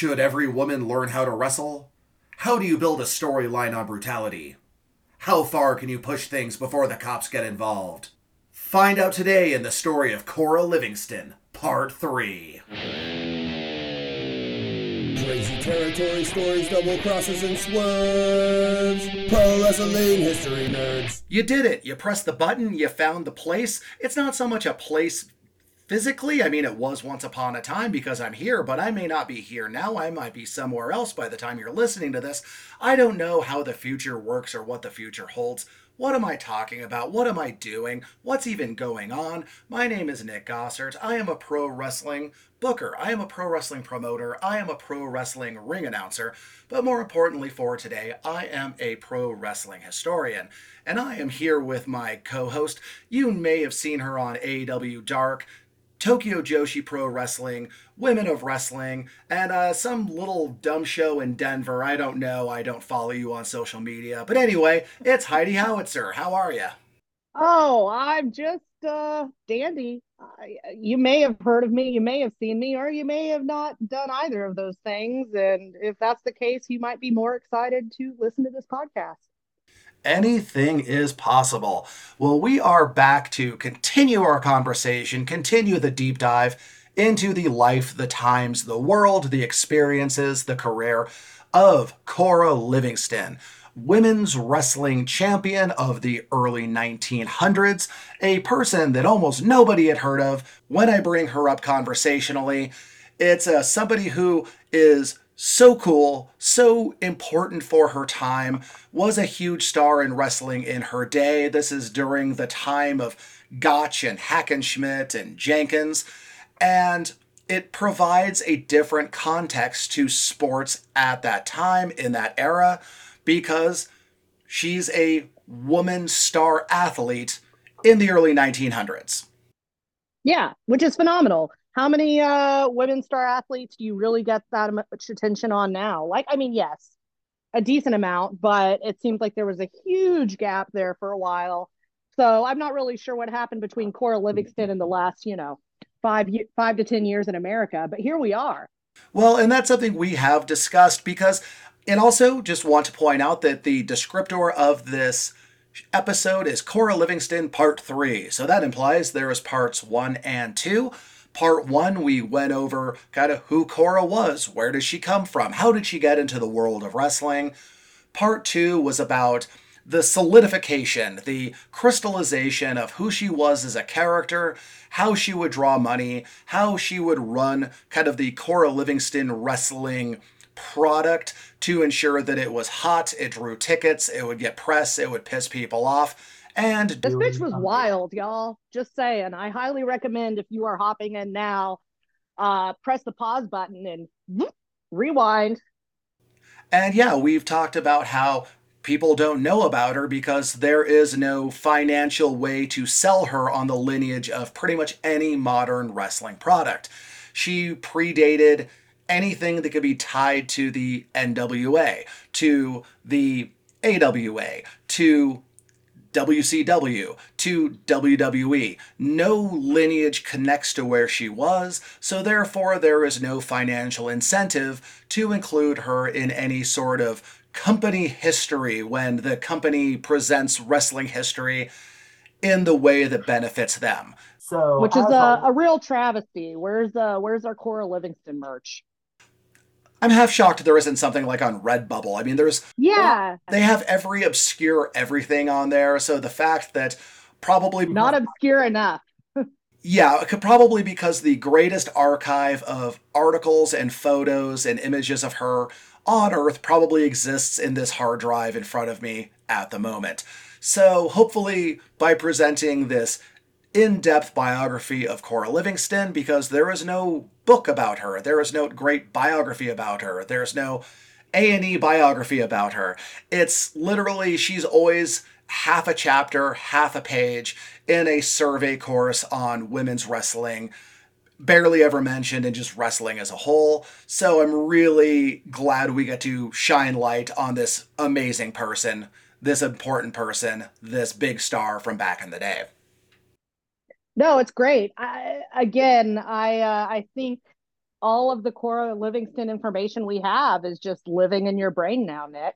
Should every woman learn how to wrestle? How do you build a storyline on brutality? How far can you push things before the cops get involved? Find out today in the story of Cora Livingston, Part 3. Crazy territory stories, double crosses, and swerves. Pro wrestling history nerds. You did it. You pressed the button, you found the place. It's not so much a place physically. I mean, it was once upon a time because I'm here, but I may not be here now. I might be somewhere else by the time you're listening to this. I don't know how the future works or what the future holds. What am I talking about? What am I doing? What's even going on? My name is Nick Gossert. I am a pro wrestling booker. I am a pro wrestling promoter. I am a pro wrestling ring announcer. But more importantly for today, I am a pro wrestling historian. And I am here with my co host. You may have seen her on AEW Dark. Tokyo Joshi Pro Wrestling, Women of Wrestling, and uh, some little dumb show in Denver. I don't know. I don't follow you on social media. But anyway, it's Heidi Howitzer. How are you? Oh, I'm just uh, dandy. You may have heard of me, you may have seen me, or you may have not done either of those things. And if that's the case, you might be more excited to listen to this podcast. Anything is possible. Well, we are back to continue our conversation, continue the deep dive into the life, the times, the world, the experiences, the career of Cora Livingston, women's wrestling champion of the early 1900s, a person that almost nobody had heard of when I bring her up conversationally. It's uh, somebody who is so cool, so important for her time, was a huge star in wrestling in her day. This is during the time of Gotch and Hackenschmidt and Jenkins, and it provides a different context to sports at that time, in that era, because she's a woman star athlete in the early 1900s. Yeah, which is phenomenal how many uh women star athletes do you really get that much attention on now like i mean yes a decent amount but it seems like there was a huge gap there for a while so i'm not really sure what happened between cora livingston in the last you know five five to ten years in america but here we are well and that's something we have discussed because and also just want to point out that the descriptor of this episode is Cora Livingston Part 3. So that implies there is parts 1 and 2. Part one, we went over kind of who Cora was, where does she come from, how did she get into the world of wrestling. Part two was about the solidification, the crystallization of who she was as a character, how she would draw money, how she would run kind of the Cora Livingston wrestling product to ensure that it was hot, it drew tickets, it would get press, it would piss people off and this bitch was wild, y'all. Just saying. I highly recommend if you are hopping in now, uh, press the pause button and whoop, rewind. And yeah, we've talked about how people don't know about her because there is no financial way to sell her on the lineage of pretty much any modern wrestling product. She predated anything that could be tied to the NWA, to the AWA, to WCW to WWE. No lineage connects to where she was, so therefore there is no financial incentive to include her in any sort of company history when the company presents wrestling history in the way that benefits them. So, which is a, a real travesty. Where's uh where's our Cora Livingston merch? I'm half shocked there isn't something like on Redbubble. I mean, there's yeah, they have every obscure everything on there. So the fact that probably not obscure enough. yeah, could probably because the greatest archive of articles and photos and images of her on Earth probably exists in this hard drive in front of me at the moment. So hopefully, by presenting this in depth biography of Cora Livingston because there is no book about her. There is no great biography about her. There's no A&E biography about her. It's literally, she's always half a chapter, half a page in a survey course on women's wrestling. Barely ever mentioned in just wrestling as a whole. So I'm really glad we get to shine light on this amazing person, this important person, this big star from back in the day. No, it's great. I, again, I uh, I think all of the Cora Livingston information we have is just living in your brain now, Nick.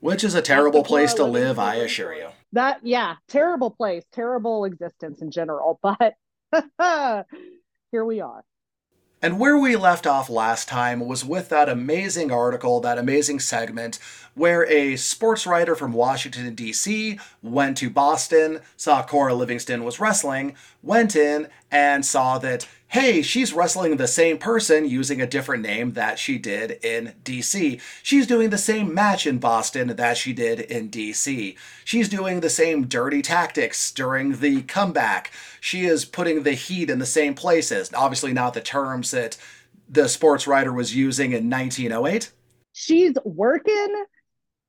Which is a terrible place to live, I assure you. That, yeah, terrible place, terrible existence in general. But here we are. And where we left off last time was with that amazing article, that amazing segment, where a sports writer from Washington, D.C. went to Boston, saw Cora Livingston was wrestling, went in and saw that, hey, she's wrestling the same person using a different name that she did in DC. She's doing the same match in Boston that she did in DC. She's doing the same dirty tactics during the comeback. She is putting the heat in the same places. Obviously, not the terms that the sports writer was using in 1908. She's working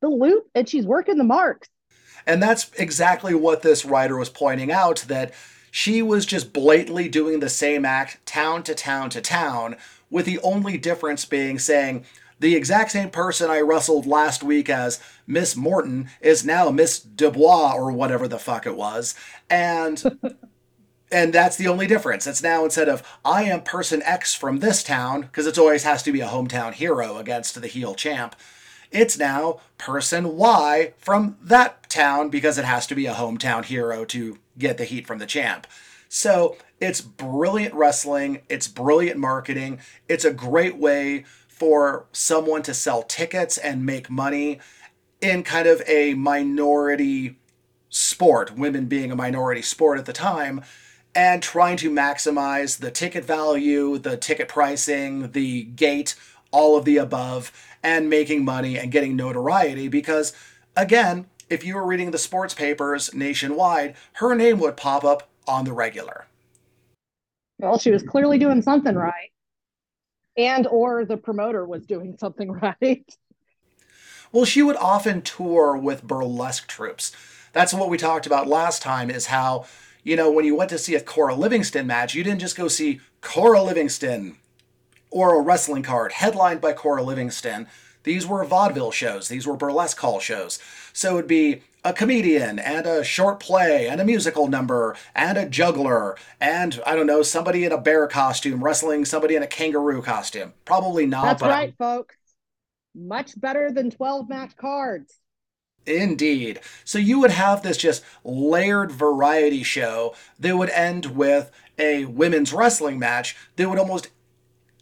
the loop and she's working the marks. And that's exactly what this writer was pointing out that she was just blatantly doing the same act town to town to town, with the only difference being saying, the exact same person I wrestled last week as Miss Morton is now Miss Dubois or whatever the fuck it was. And and that's the only difference. It's now instead of I am person X from this town, because it always has to be a hometown hero against the heel champ. It's now person Y from that town because it has to be a hometown hero to get the heat from the champ. So it's brilliant wrestling, it's brilliant marketing, it's a great way for someone to sell tickets and make money in kind of a minority sport, women being a minority sport at the time, and trying to maximize the ticket value, the ticket pricing, the gate, all of the above, and making money and getting notoriety because, again, if you were reading the sports papers nationwide, her name would pop up on the regular. Well, she was clearly doing something right. And or the promoter was doing something right. Well, she would often tour with burlesque troupes. That's what we talked about last time is how, you know, when you went to see a Cora Livingston match, you didn't just go see Cora Livingston or a wrestling card headlined by Cora Livingston. These were vaudeville shows, these were burlesque hall shows. So it would be a comedian and a short play and a musical number and a juggler and I don't know, somebody in a bear costume wrestling somebody in a kangaroo costume. Probably not. That's right, I'm... folks. Much better than 12 match cards. Indeed. So you would have this just layered variety show that would end with a women's wrestling match that would almost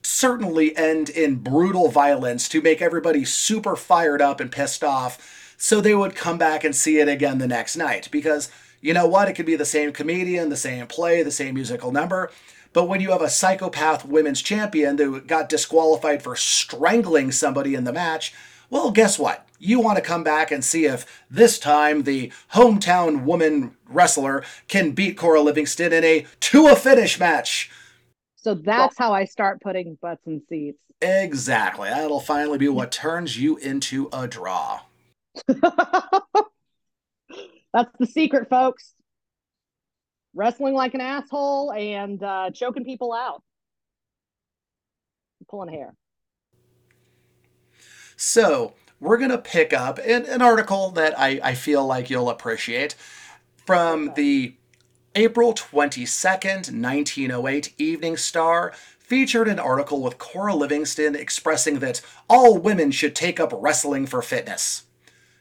certainly end in brutal violence to make everybody super fired up and pissed off so they would come back and see it again the next night. Because you know what? It could be the same comedian the same play the same musical number. But when you have a psychopath women's champion that got disqualified for strangling somebody in the match well guess what? You want to come back and see if this time the hometown woman wrestler can beat Cora Livingston in a to a finish match so that's well, how I start putting butts in seats. Exactly. That'll finally be what turns you into a draw. that's the secret, folks. Wrestling like an asshole and uh, choking people out. Pulling hair. So, we're going to pick up an, an article that I, I feel like you'll appreciate from okay. the April 22nd, 1908 Evening Star featured an article with Cora Livingston expressing that all women should take up wrestling for fitness.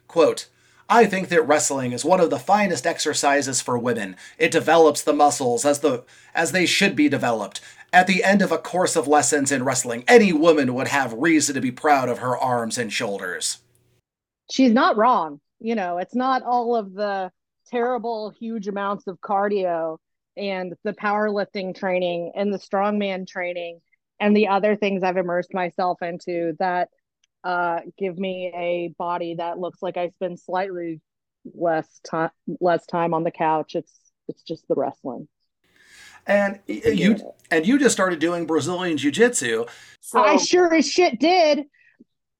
Quote, I think that wrestling is one of the finest exercises for women. It develops the muscles as the as they should be developed. At the end of a course of lessons in wrestling, any woman would have reason to be proud of her arms and shoulders. She's not wrong. You know, it's not all of the terrible, huge amounts of cardio and the powerlifting training and the strongman training and the other things I've immersed myself into that uh, give me a body that looks like I spend slightly less time less time on the couch. It's it's just the wrestling. And you and you just started doing Brazilian jiu jitsu. So I sure as shit did.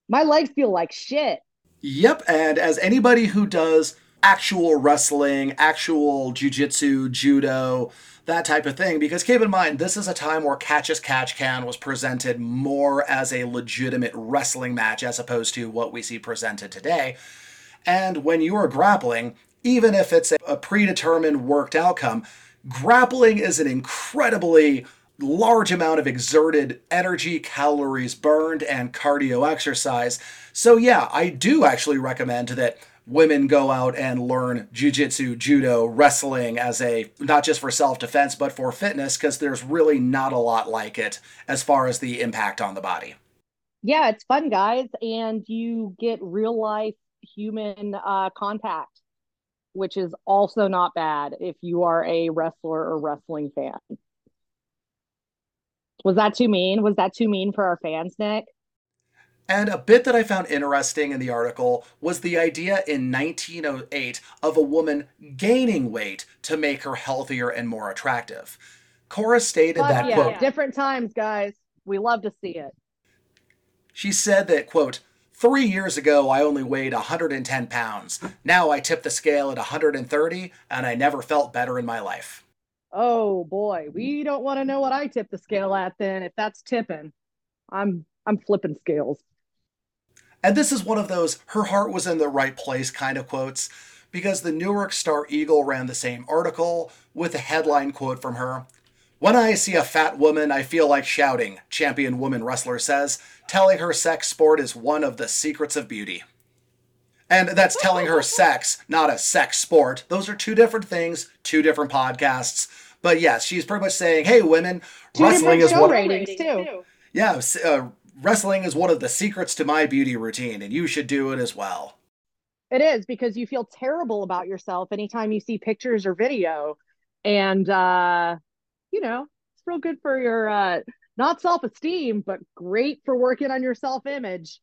My legs feel like shit. Yep, and as anybody who does actual wrestling, actual jujitsu, judo, that type of thing. Because keep in mind, this is a time where Catch as Catch Can was presented more as a legitimate wrestling match as opposed to what we see presented today. And when you are grappling, even if it's a predetermined worked outcome, grappling is an incredibly large amount of exerted energy, calories burned, and cardio exercise. So, yeah, I do actually recommend that women go out and learn jujitsu, judo, wrestling as a not just for self defense, but for fitness, because there's really not a lot like it as far as the impact on the body. Yeah, it's fun, guys. And you get real life human uh, contact, which is also not bad if you are a wrestler or wrestling fan. Was that too mean? Was that too mean for our fans, Nick? And a bit that I found interesting in the article was the idea in 1908 of a woman gaining weight to make her healthier and more attractive. Cora stated that, yeah, quote, different times, guys. We love to see it. she said that, quote, Three years ago, I only weighed 110 pounds. Now I tip the scale at 130, and I never felt better in my life. Oh boy, we don't want to know what I tip the scale at then. If that's tipping, I'm I'm flipping scales. And this is one of those her heart was in the right place kind of quotes, because the Newark Star Eagle ran the same article with a headline quote from her. When I see a fat woman, I feel like shouting, champion woman wrestler says, telling her sex sport is one of the secrets of beauty. And that's telling her sex, not a sex sport. Those are two different things, two different podcasts. But yes, she's pretty much saying, hey, women, Two wrestling is one. ratings too. Yeah, uh, wrestling is one of the secrets to my beauty routine, and you should do it as well. It is because you feel terrible about yourself anytime you see pictures or video. And uh, you know, it's real good for your uh not self-esteem, but great for working on your self-image.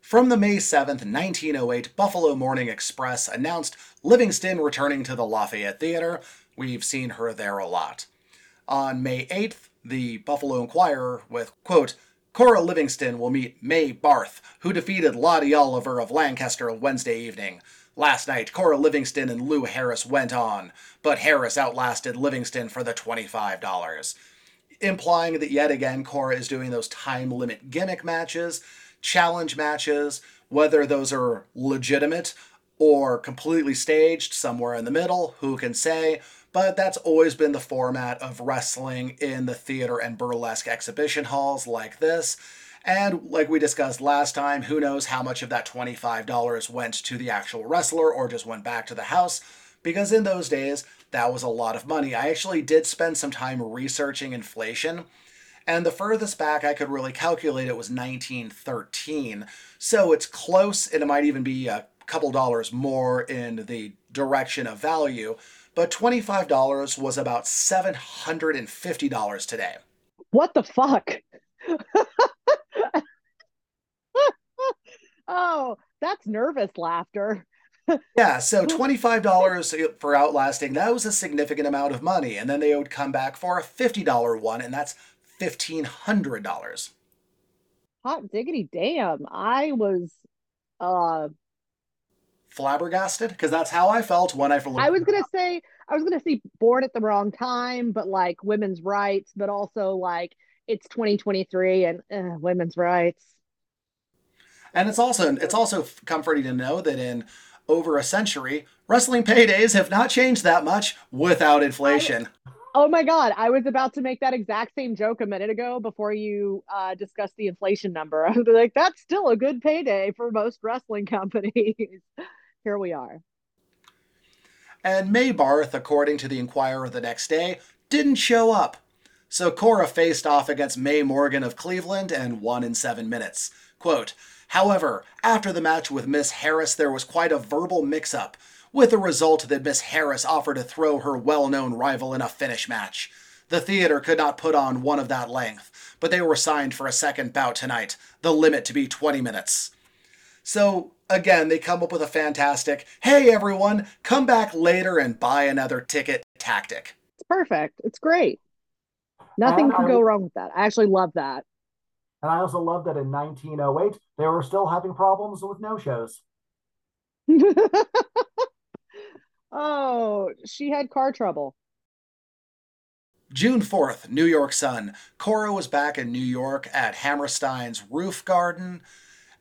From the May 7th, 1908 Buffalo Morning Express announced Livingston returning to the Lafayette Theater. We've seen her there a lot. On May 8th, the Buffalo Inquirer with, quote, Cora Livingston will meet Mae Barth, who defeated Lottie Oliver of Lancaster Wednesday evening. Last night, Cora Livingston and Lou Harris went on, but Harris outlasted Livingston for the $25 implying that yet again Cora is doing those time limit gimmick matches, challenge matches, whether those are legitimate or completely staged somewhere in the middle, who can say? But that's always been the format of wrestling in the theater and burlesque exhibition halls like this. And like we discussed last time, who knows how much of that $25 went to the actual wrestler or just went back to the house because in those days that was a lot of money. I actually did spend some time researching inflation, and the furthest back I could really calculate it was 1913. So it's close, and it might even be a couple dollars more in the direction of value, but $25 was about $750 today. What the fuck? oh, that's nervous laughter. Yeah, so $25 for outlasting, that was a significant amount of money. And then they would come back for a $50 one, and that's $1,500. Hot diggity damn. I was uh Flabbergasted? Because that's how I felt when I I was gonna say I was gonna say born at the wrong time, but like women's rights, but also like it's 2023 and uh, women's rights. And it's also it's also comforting to know that in over a century, wrestling paydays have not changed that much without inflation. Oh my God, I was about to make that exact same joke a minute ago before you uh, discussed the inflation number. I was like, that's still a good payday for most wrestling companies. Here we are. And Mae Barth, according to the Inquirer the next day, didn't show up. So Cora faced off against Mae Morgan of Cleveland and won in seven minutes. Quote, However, after the match with Miss Harris, there was quite a verbal mix up, with the result that Miss Harris offered to throw her well known rival in a finish match. The theater could not put on one of that length, but they were signed for a second bout tonight, the limit to be 20 minutes. So, again, they come up with a fantastic, hey everyone, come back later and buy another ticket tactic. It's perfect. It's great. Nothing And could go um, wrong with that. I actually love that. And I also love that in 1908, they were still having problems with no shows. oh, she had car trouble. June 4th, New York Sun. Cora was back in New York at Hammerstein's Roof Garden.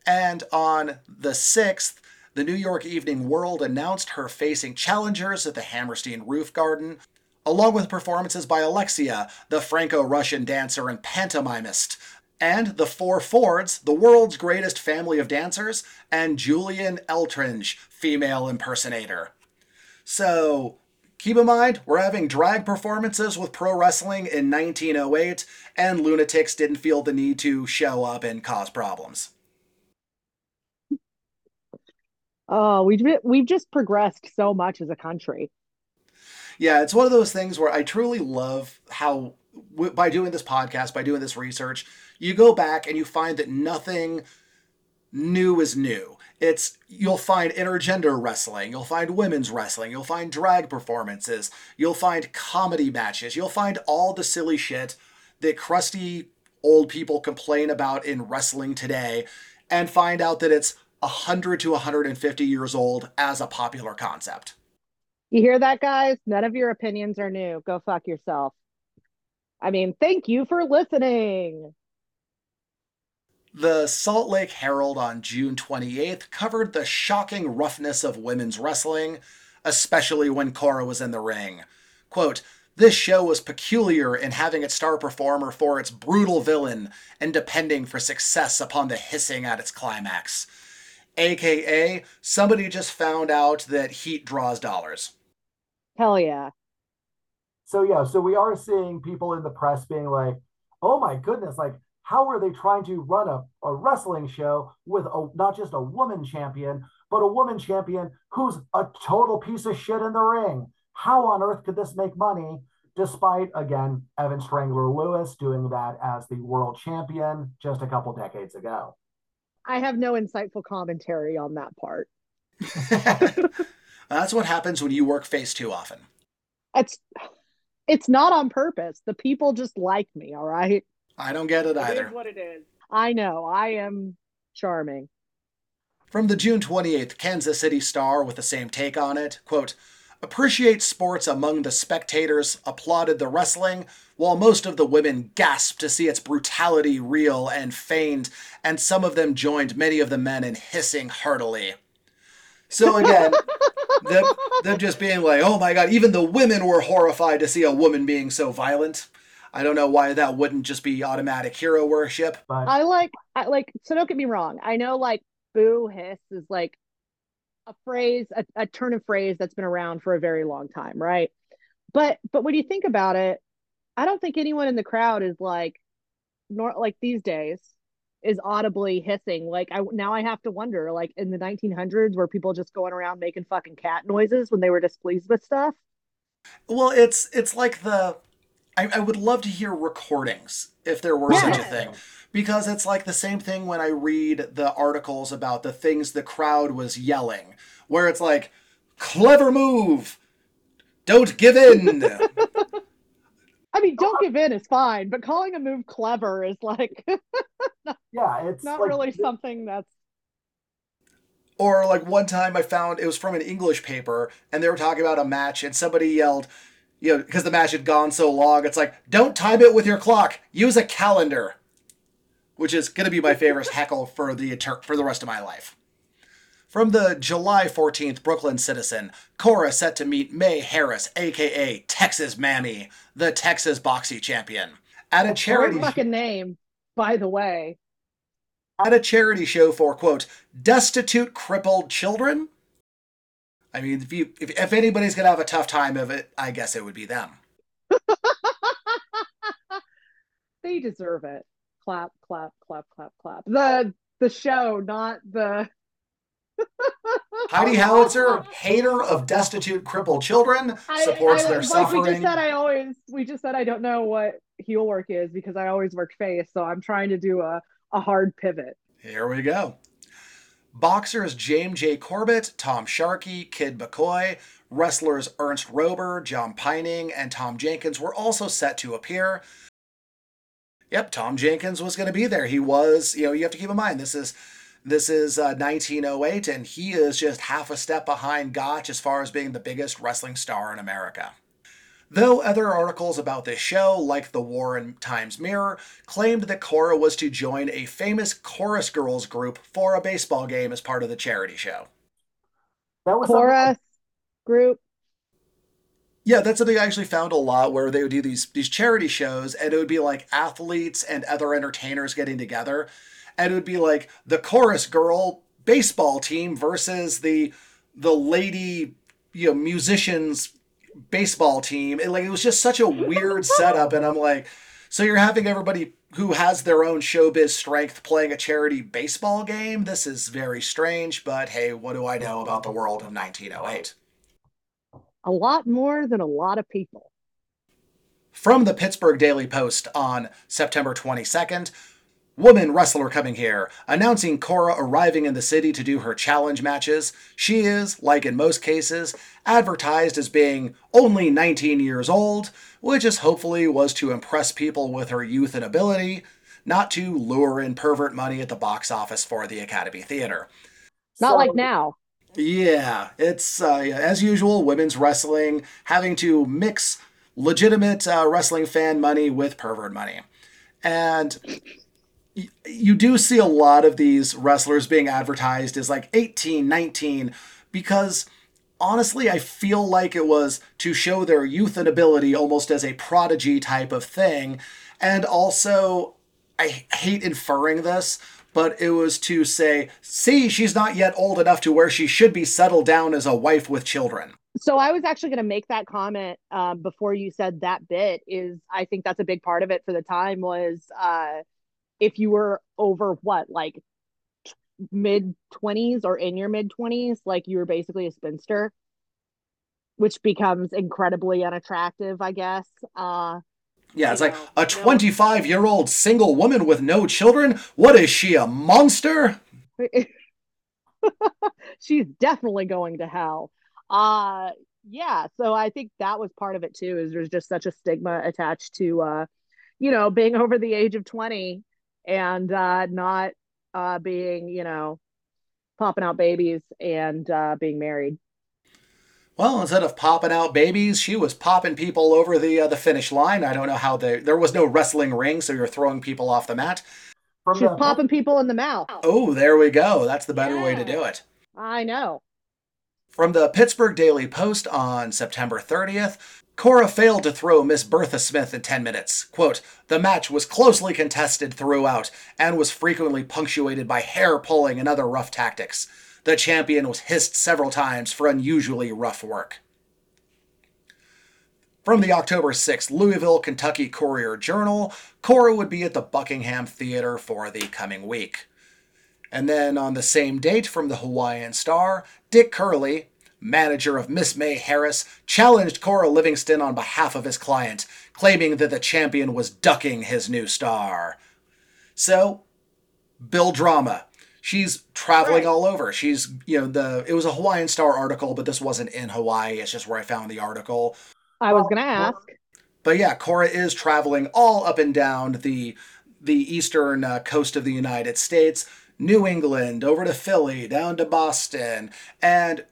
And on the 6th, the New York Evening World announced her facing challengers at the Hammerstein Roof Garden. along with performances by Alexia, the Franco Russian dancer and pantomimist, and the Four Fords, the world's greatest family of dancers, and Julian Eltinge, female impersonator. So, keep in mind, we're having drag performances with pro wrestling in 1908, and lunatics didn't feel the need to show up and cause problems. Oh, we've we've just progressed so much as a country. Yeah, it's one of those things where I truly love how by doing this podcast, by doing this research, you go back and you find that nothing new is new. It's you'll find intergender wrestling, you'll find women's wrestling, you'll find drag performances, you'll find comedy matches, you'll find all the silly shit that crusty old people complain about in wrestling today and find out that it's 100 to 150 years old as a popular concept. You hear that, guys? None of your opinions are new. Go fuck yourself. I mean, thank you for listening. The Salt Lake Herald on June 28th covered the shocking roughness of women's wrestling, especially when Cora was in the ring. Quote, this show was peculiar in having its star performer for its brutal villain and depending for success upon the hissing at its climax aka somebody just found out that heat draws dollars. Hell yeah. So yeah, so we are seeing people in the press being like, "Oh my goodness, like how are they trying to run a, a wrestling show with a not just a woman champion, but a woman champion who's a total piece of shit in the ring? How on earth could this make money?" Despite again Evan Strangler Lewis doing that as the world champion just a couple decades ago. I have no insightful commentary on that part. That's what happens when you work face too often. It's it's not on purpose. The people just like me, all right? I don't get it either. It is what it is. I know. I am charming. From the June 28th Kansas City Star with the same take on it, quote, appreciate sports among the spectators, applauded the wrestling, while most of the women gasped to see its brutality real and feigned, and some of them joined many of the men in hissing heartily. So again, them, them just being like, oh my god, even the women were horrified to see a woman being so violent. I don't know why that wouldn't just be automatic hero worship. But I like, I like. So don't get me wrong. I know like boo hiss is like a phrase, a, a turn of phrase that's been around for a very long time, right? But but when you think about it, I don't think anyone in the crowd is like, nor like these days, is audibly hissing. Like I now I have to wonder, like in the 1900s, were people just going around making fucking cat noises when they were displeased with stuff? Well, it's it's like the I, I would love to hear recordings if there were yeah. such a thing because it's like the same thing when I read the articles about the things the crowd was yelling, where it's like, clever move, don't give in. I mean, don't give in is fine, but calling a move clever is like, yeah, it's not like, really something that's. Or like one time I found it was from an English paper, and they were talking about a match, and somebody yelled, you know, because the match had gone so long, it's like, don't time it with your clock, use a calendar which is going to be my favorite heckle for the for the rest of my life. From the July 14th Brooklyn Citizen, Cora set to meet Mae Harris, aka Texas Mammy, the Texas boxing champion, at a charity fucking name, by the way. At a charity show for quote destitute crippled children. I mean, if you if, if anybody's gonna have a tough time of it, I guess it would be them. they deserve it clap, clap, clap, clap, clap. The the show, not the Heidi Howitzer, hater of destitute crippled children, supports I, I, their like suffering. We just said I always we just said I don't know what heel work is because I always work face, so I'm trying to do a, a hard pivot. Here we go. Boxers James J. Corbett, Tom Sharkey, Kid McCoy, wrestlers Ernst Roeber, John Piening, and Tom Jenkins were also set to appear. Yep, Tom Jenkins was going to be there. He was, you know, you have to keep in mind this is this is uh, 1908, and he is just half a step behind Gotch as far as being the biggest wrestling star in America. Though other articles about this show, like the Warren Times Mirror, claimed that Cora was to join a famous chorus girls group for a baseball game as part of the charity show. That was chorus group. Yeah, that's something I actually found a lot where they would do these these charity shows and it would be like athletes and other entertainers getting together. And it would be like the chorus girl baseball team versus the the lady, you know, musicians baseball team. It, like it was just such a weird setup and I'm like so you're having everybody who has their own showbiz strength playing a charity baseball game? This is very strange, but hey, what do I know about the world of 1908? A lot more than a lot of people. From the Pittsburgh Daily Post on September 22nd, Woman wrestler coming here, announcing Cora arriving in the city to do her challenge matches. She is, like in most cases, advertised as being only 19 years old, which is hopefully was to impress people with her youth and ability, not to lure in pervert money at the box office for the Academy Theater. Not so, like now. Yeah, it's uh, as usual, women's wrestling having to mix legitimate uh, wrestling fan money with pervert money. And you do see a lot of these wrestlers being advertised as like 18, 19, because honestly, I feel like it was to show their youth and ability almost as a prodigy type of thing. And also, I hate inferring this, but it was to say, see, she's not yet old enough to where she should be settled down as a wife with children. So I was actually going to make that comment um, before you said that bit. Is I think that's a big part of it for the time was uh, if you were over what like mid twenties or in your mid twenties, like you were basically a spinster, which becomes incredibly unattractive, I guess. Uh, yeah, it's like a 25 year old single woman with no children. What is she, a monster? She's definitely going to hell. Uh yeah, so I think that was part of it too. Is there's just such a stigma attached to uh, you know, being over the age of 20 and uh not uh being, you know, popping out babies and uh being married. Well, instead of popping out babies, she was popping people over the uh, the finish line. I don't know how they. There was no wrestling ring, so you're throwing people off the mat. She's the, popping people in the mouth. Oh, there we go. That's the better yeah. way to do it. I know. From the Pittsburgh Daily Post on September 30th, Cora failed to throw Miss Bertha Smith in 10 minutes. Quote, the match was closely contested throughout and was frequently punctuated by hair pulling and other rough tactics. The champion was hissed several times for unusually rough work. From the October 6th Louisville, Kentucky Courier Journal, Cora would be at the Buckingham Theater for the coming week. And then on the same date from the Hawaiian Star, Dick Curley, manager of Miss May Harris, challenged Cora Livingston on behalf of his client, claiming that the champion was ducking his new star. So, Bill Drama, she's traveling right. all over. She's, you know, the it was a Hawaiian Star article, but this wasn't in Hawaii. It's just where I found the article. I was going to ask. But yeah, Cora is traveling all up and down the the eastern uh, coast of the United States, New England, over to Philly, down to Boston, and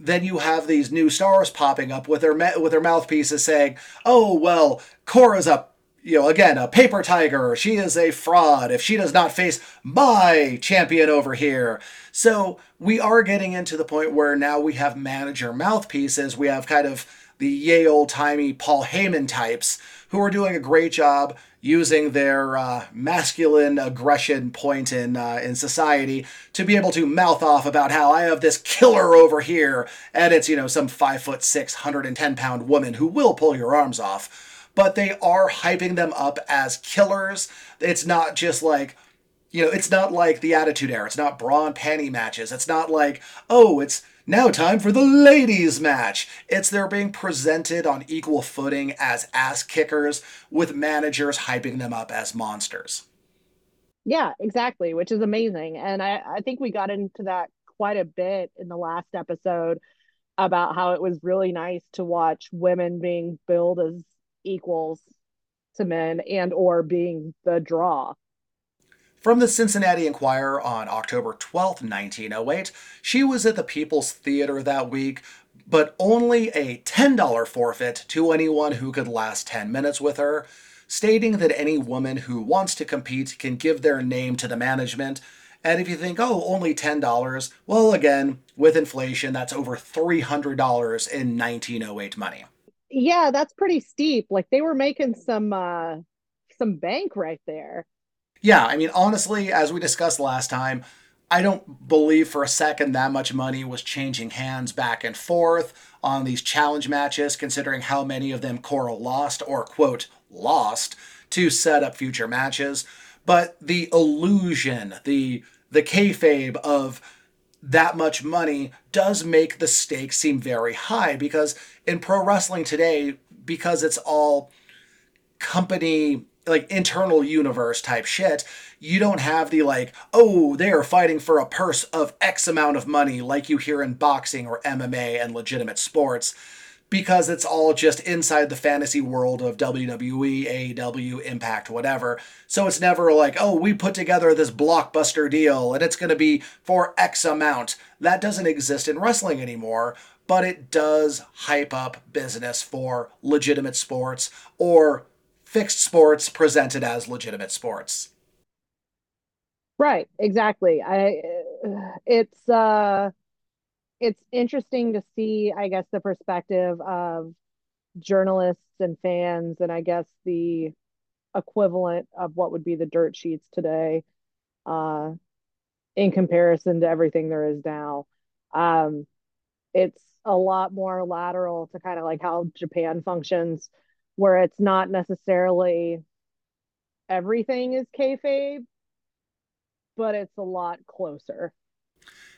then you have these new stars popping up with their with their mouthpieces saying, "Oh well, Cora's a you know, again, a paper tiger. She is a fraud if she does not face my champion over here. So we are getting into the point where now we have manager mouthpieces. We have kind of the yay old timey Paul Heyman types who are doing a great job using their uh, masculine aggression point in uh, in society to be able to mouth off about how I have this killer over here, and it's you know some five foot six, hundred and ten pound woman who will pull your arms off but they are hyping them up as killers. It's not just like, you know, it's not like the Attitude Era. It's not bra and panty matches. It's not like, oh, it's now time for the ladies' match. It's they're being presented on equal footing as ass kickers with managers hyping them up as monsters. Yeah, exactly, which is amazing. And I, I think we got into that quite a bit in the last episode about how it was really nice to watch women being billed as equals to men and or being the draw. From the Cincinnati Enquirer on October 12, 1908, she was at the People's Theater that week, but only a $10 forfeit to anyone who could last 10 minutes with her, stating that any woman who wants to compete can give their name to the management. And if you think, oh, only $10, well, again, with inflation, that's over $300 in 1908 money. Yeah, that's pretty steep. Like they were making some uh some bank right there. Yeah, I mean, honestly, as we discussed last time, I don't believe for a second that much money was changing hands back and forth on these challenge matches, considering how many of them Cora lost or, quote, lost to set up future matches. But the illusion, the the kayfabe of that much money does make the stakes seem very high because in pro wrestling today, because it's all company like internal universe type shit, you don't have the like, oh, they are fighting for a purse of X amount of money like you hear in boxing or MMA and legitimate sports because it's all just inside the fantasy world of WWE, AEW, Impact, whatever. So it's never like, oh, we put together this blockbuster deal and it's going to be for X amount. That doesn't exist in wrestling anymore, but it does hype up business for legitimate sports or fixed sports presented as legitimate sports. Right, exactly. I it's uh it's interesting to see, I guess, the perspective of journalists and fans, and I guess the equivalent of what would be the dirt sheets today, uh, in comparison to everything there is now. Um, it's a lot more lateral to kind of like how Japan functions, where it's not necessarily everything is kayfabe, but it's a lot closer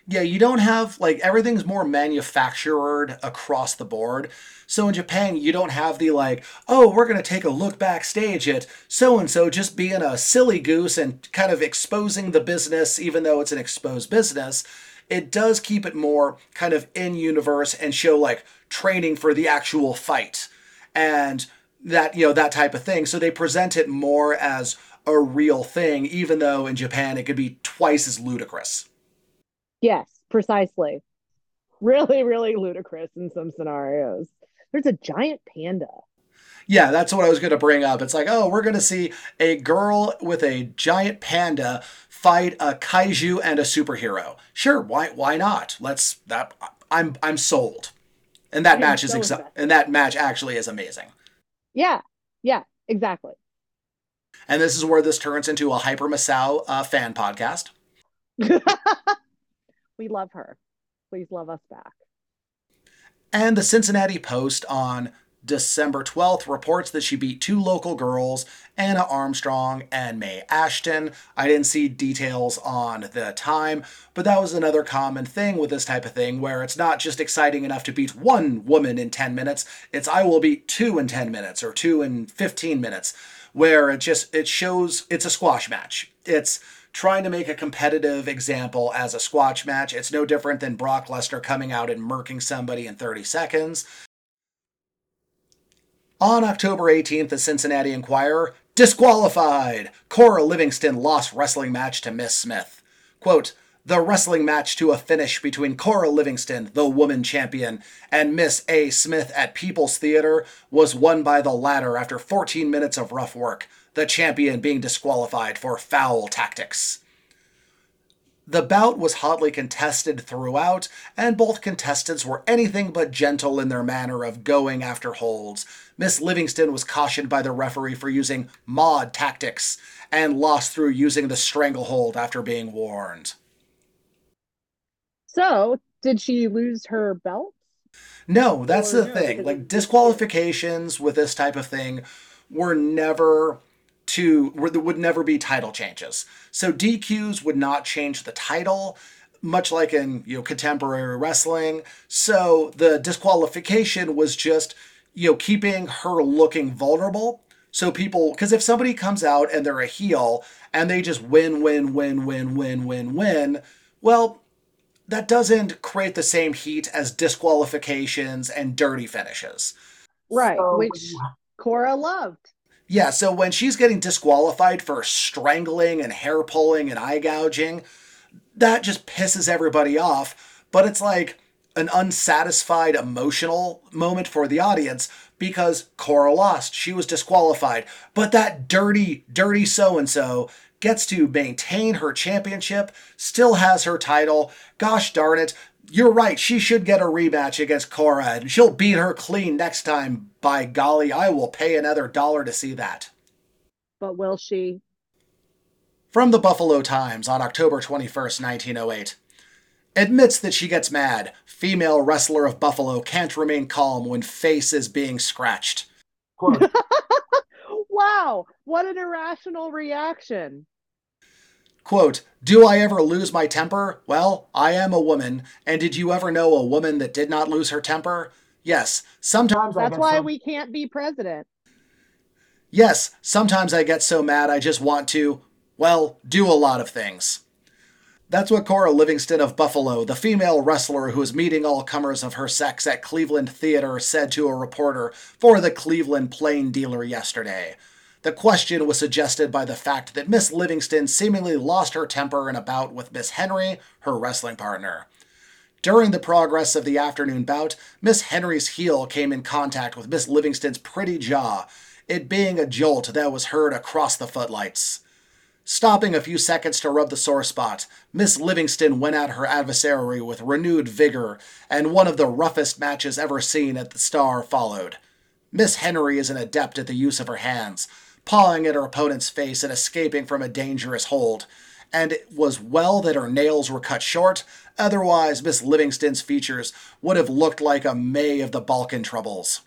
yeah, you don't have like everything's more manufactured across the board. So in Japan, you don't have the like, oh, we're going to take a look backstage at so and so just being a silly goose and kind of exposing the business, even though it's an exposed business. It does keep it more kind of in universe and show like training for the actual fight and that, you know, that type of thing. So they present it more as a real thing, even though in Japan it could be twice as ludicrous. Yes, precisely. Really, really ludicrous in some scenarios. There's a giant panda. Yeah, that's what I was going to bring up. It's like, oh, we're going to see a girl with a giant panda fight a kaiju and a superhero. Sure, why why not? Let's that I'm I'm sold. And that match is exa- and that match actually is amazing. Yeah. Yeah, exactly. And this is where this turns into a Hyper Misao uh, fan podcast. We love her. Please love us back. And the Cincinnati Post on December 12th reports that she beat two local girls, Anna Armstrong and May Ashton. I didn't see details on the time, but that was another common thing with this type of thing where it's not just exciting enough to beat one woman in 10 minutes, it's I will beat two in 10 minutes or two in 15 minutes, where it just it shows it's a squash match. It's trying to make a competitive example as a squash match. It's no different than Brock Lesnar coming out and murking somebody in 30 seconds. On October 18th, the Cincinnati Enquirer disqualified. Cora Livingston lost wrestling match to Miss Smith. Quote, the wrestling match to a finish between Cora Livingston, the woman champion, and Miss A. Smith at People's Theater was won by the latter after 14 minutes of rough work the champion being disqualified for foul tactics. The bout was hotly contested throughout, and both contestants were anything but gentle in their manner of going after holds. Miss Livingston was cautioned by the referee for using mod tactics and lost through using the stranglehold after being warned. So, did she lose her belt? No, that's or the no, thing. Like disqualifications with this type of thing were never to where there would never be title changes. So DQs would not change the title, much like in you know contemporary wrestling. So the disqualification was just you know keeping her looking vulnerable. So people, because if somebody comes out and they're a heel and they just win, win, win, win, win, win, win, well, that doesn't create the same heat as disqualifications and dirty finishes. Right, so, which Cora loved. Yeah, so when she's getting disqualified for strangling and hair pulling and eye gouging, that just pisses everybody off. But it's like an unsatisfied emotional moment for the audience because Cora lost. She was disqualified. But that dirty, dirty so and so gets to maintain her championship, still has her title. Gosh darn it, You're right, she should get a rematch against Cora, and she'll beat her clean next time. By golly, I will pay another dollar to see that. But will she? From the Buffalo Times on October 21st, 1908. Admits that she gets mad. Female wrestler of Buffalo can't remain calm when face is being scratched. Wow, what an irrational reaction. Quote, Do I ever lose my temper? Well, I am a woman. And did you ever know a woman that did not lose her temper? Yes, sometimes I That's why we can't be president. Yes, sometimes I get so mad I just want to, well, do a lot of things. That's what Cora Livingston of Buffalo, the female wrestler who is meeting all comers of her sex at Cleveland Theater, said to a reporter for the Cleveland Plain Dealer yesterday. The question was suggested by the fact that Miss Livingston seemingly lost her temper in a bout with Miss Henry, her wrestling partner. During the progress of the afternoon bout, Miss Henry's heel came in contact with Miss Livingston's pretty jaw, it being a jolt that was heard across the footlights. Stopping a few seconds to rub the sore spot, Miss Livingston went at her adversary with renewed vigor, and one of the roughest matches ever seen at the Star followed. Miss Henry is an adept at the use of her hands, pawing at her opponent's face and escaping from a dangerous hold. And it was well that her nails were cut short, otherwise, Miss Livingston's features would have looked like a May of the Balkan Troubles.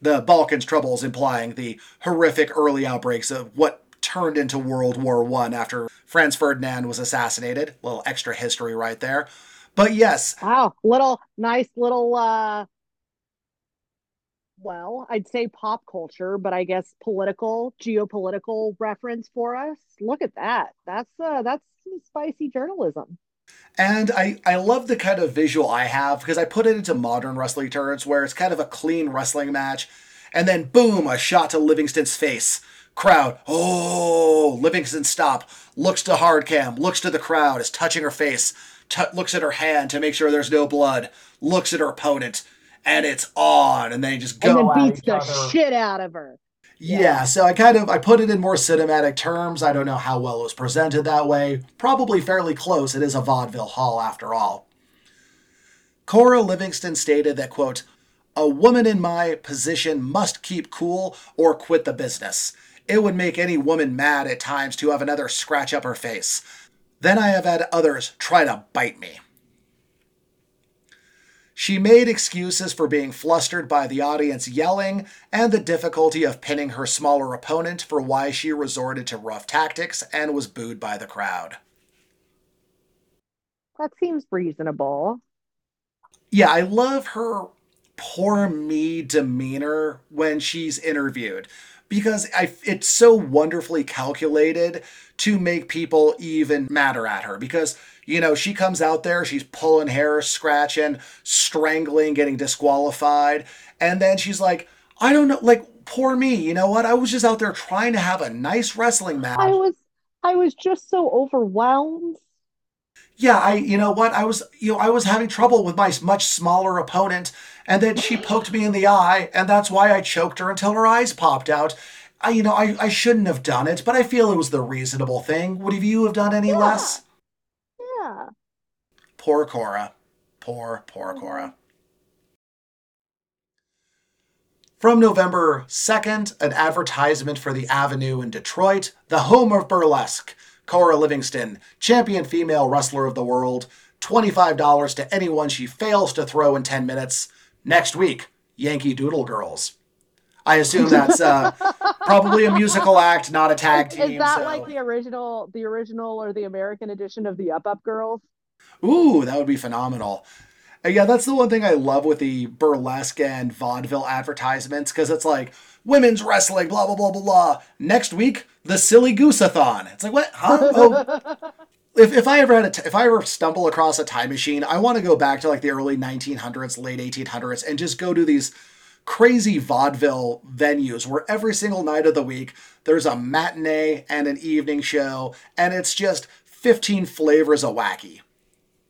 The Balkans Troubles implying the horrific early outbreaks of what turned into World War One after Franz Ferdinand was assassinated. Little extra history right there. But yes, Wow, little nice little uh well, I'd say pop culture, but I guess political, geopolitical reference for us. Look at that. That's uh that's some spicy journalism. and I, I love the kind of visual I have because I put it into modern wrestling terms where it's kind of a clean wrestling match, and then boom, a shot to Livingston's face. Crowd, oh, Livingston stop, looks to hard cam, looks to the crowd, is touching her face, t- looks at her hand to make sure there's no blood, looks at her opponent, and it's on, and they just And go then at beats the other. shit out of her. Yeah, so I kind of I put it in more cinematic terms. I don't know how well it was presented that way. Probably fairly close. It is a vaudeville hall after all. Cora Livingston stated that quote, "A woman in my position must keep cool or quit the business. It would make any woman mad at times to have another scratch up her face. Then I have had others try to bite me." She made excuses for being flustered by the audience yelling and the difficulty of pinning her smaller opponent for why she resorted to rough tactics and was booed by the crowd. That seems reasonable. Yeah, I love her poor me demeanor when she's interviewed because I, it's so wonderfully calculated to make people even madder at her because you know she comes out there she's pulling hair scratching strangling getting disqualified and then she's like i don't know like poor me you know what i was just out there trying to have a nice wrestling match I was I was just so overwhelmed. Yeah i you know what i was you know i was having trouble with my much smaller opponent and then she poked me in the eye and that's why i choked her until her eyes popped out i you know i, I shouldn't have done it but i feel it was the reasonable thing would you have done any Yeah. less Yeah. poor cora poor poor cora From November 2nd, an advertisement for the Avenue in Detroit, the home of burlesque. Cora Livingston, champion female wrestler of the world, $25 to anyone she fails to throw in 10 minutes. Next week, Yankee Doodle Girls. I assume that's uh, probably a musical act, not a tag team. Is that so- like the original the original or the American edition of the Up Up Girls? Ooh, that would be phenomenal. Uh, yeah, that's the one thing I love with the burlesque and vaudeville advertisements because it's like women's wrestling, blah blah blah blah blah. Next week, the silly gooseathon. It's like what? Huh? Oh, if, if I ever had a t- if I ever stumble across a time machine, I want to go back to like the early 1900s, late 1800s, and just go to these crazy vaudeville venues where every single night of the week there's a matinee and an evening show, and it's just 15 flavors of wacky.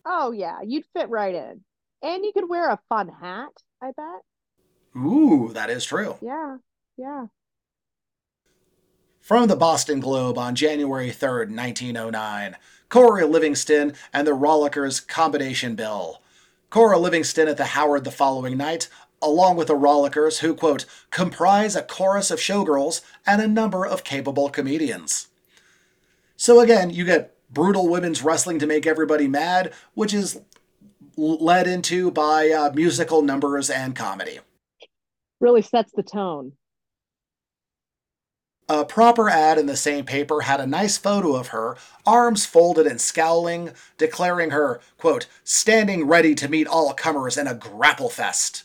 Oh yeah, you'd fit right in. And you could wear a fun hat, I bet. Ooh, that is true. Yeah. Yeah. From the Boston Globe on January 3rd, 1909, Cora Livingston and the Rollickers Combination Bill. Cora Livingston at the Howard the following night, along with the Rollickers, who, quote, comprise a chorus of showgirls and a number of capable comedians. So again, you get brutal women's wrestling to make everybody mad, which is led into by uh, musical numbers and comedy. Really sets the tone. A proper ad in the same paper had a nice photo of her, arms folded and scowling, declaring her, quote, standing ready to meet all comers in a grapple fest.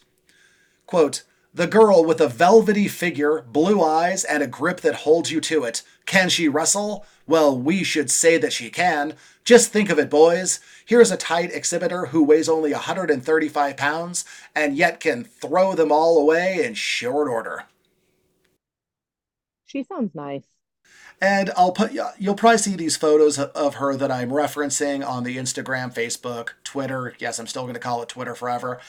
Quote, the girl with a velvety figure, blue eyes, and a grip that holds you to it. Can she wrestle? Well, we should say that she can. Just think of it, boys. Here's a tight exhibitor who weighs only 135 pounds and yet can throw them all away in short order. She sounds nice. And I'll put you'll probably see these photos of her that I'm referencing on the Instagram, Facebook, Twitter. Yes, I'm still going to call it Twitter forever.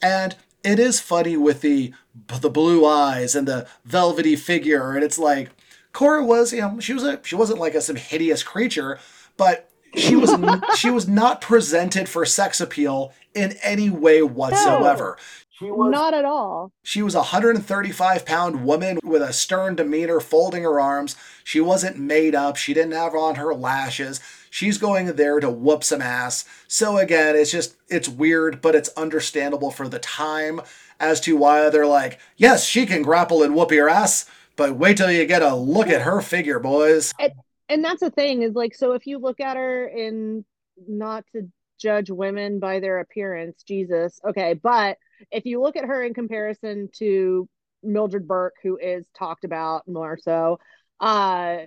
And it is funny with the the blue eyes and the velvety figure, and it's like Cora was, you know, she was a she wasn't like a some hideous creature, but she was she was not presented for sex appeal in any way whatsoever. No. She was not at all. She was a 135 pound woman with a stern demeanor, folding her arms. She wasn't made up. She didn't have on her lashes. She's going there to whoop some ass. So again, it's just it's weird, but it's understandable for the time as to why they're like, yes, she can grapple and whoop your ass, but wait till you get a look at her figure, boys. And, and that's the thing is like, so if you look at her in not to judge women by their appearance, Jesus, okay, but if you look at her in comparison to Mildred Burke, who is talked about more so, uh,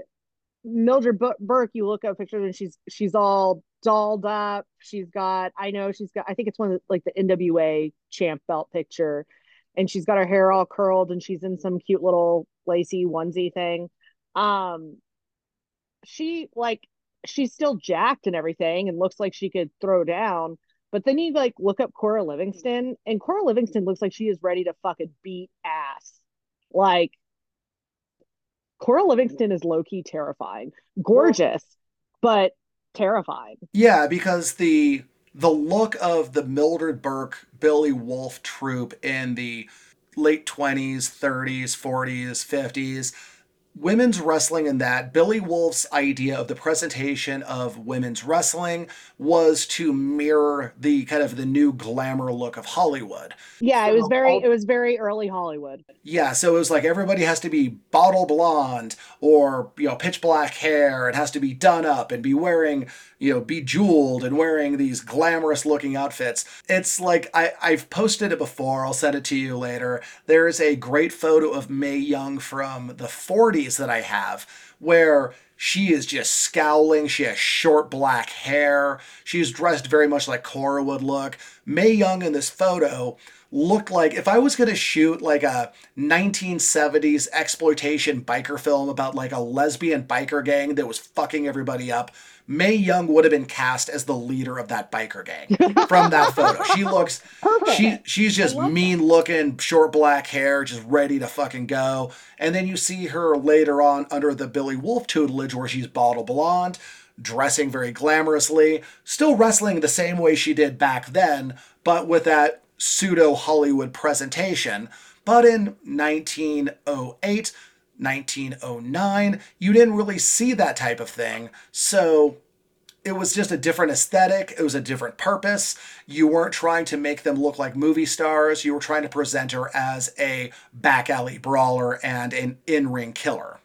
Mildred Burke, you look at pictures and she's she's all dolled up. She's got, I know she's got, I think it's one of the, like the NWA champ belt picture, and she's got her hair all curled and she's in some cute little lacy onesie thing. Um, she like she's still jacked and everything and looks like she could throw down, but then you like look up Cora Livingston, and Cora Livingston looks like she is ready to fucking beat ass. Like Cora Livingston is low key terrifying, gorgeous, but terrifying. Yeah, because the the look of the Mildred Burke Billy Wolfe troupe in the late 20s, 30s, 40s, 50s women's wrestling in that Billy Wolfe's idea of the presentation of women's wrestling was to mirror the kind of the new glamour look of Hollywood. Yeah, so, it was very it was very early Hollywood. Yeah, so it was like everybody has to be bottle blonde or you know pitch black hair. It has to be done up and be wearing you know bejeweled and wearing these glamorous looking outfits. It's like I I've posted it before. I'll send it to you later. There is a great photo of Mae Young from the 40s that I have where she is just scowling. She has short black hair. She's dressed very much like Cora would look. Mae Young in this photo looked like if I was going to shoot like a 1970s exploitation biker film about like a lesbian biker gang that was fucking everybody up, Mae Young would have been cast as the leader of that biker gang from that photo. She looks Perfect. she she's just mean looking, short black hair, just ready to fucking go. And then you see her later on under the Billy Wolfe tutelage where she's bottle blonde, dressing very glamorously, still wrestling the same way she did back then, but with that pseudo Hollywood presentation. But in 1908, 1909, you didn't really see that type of thing. So it was just a different aesthetic, it was a different purpose. You weren't trying to make them look like movie stars, you were trying to present her as a back alley brawler and an in ring killer.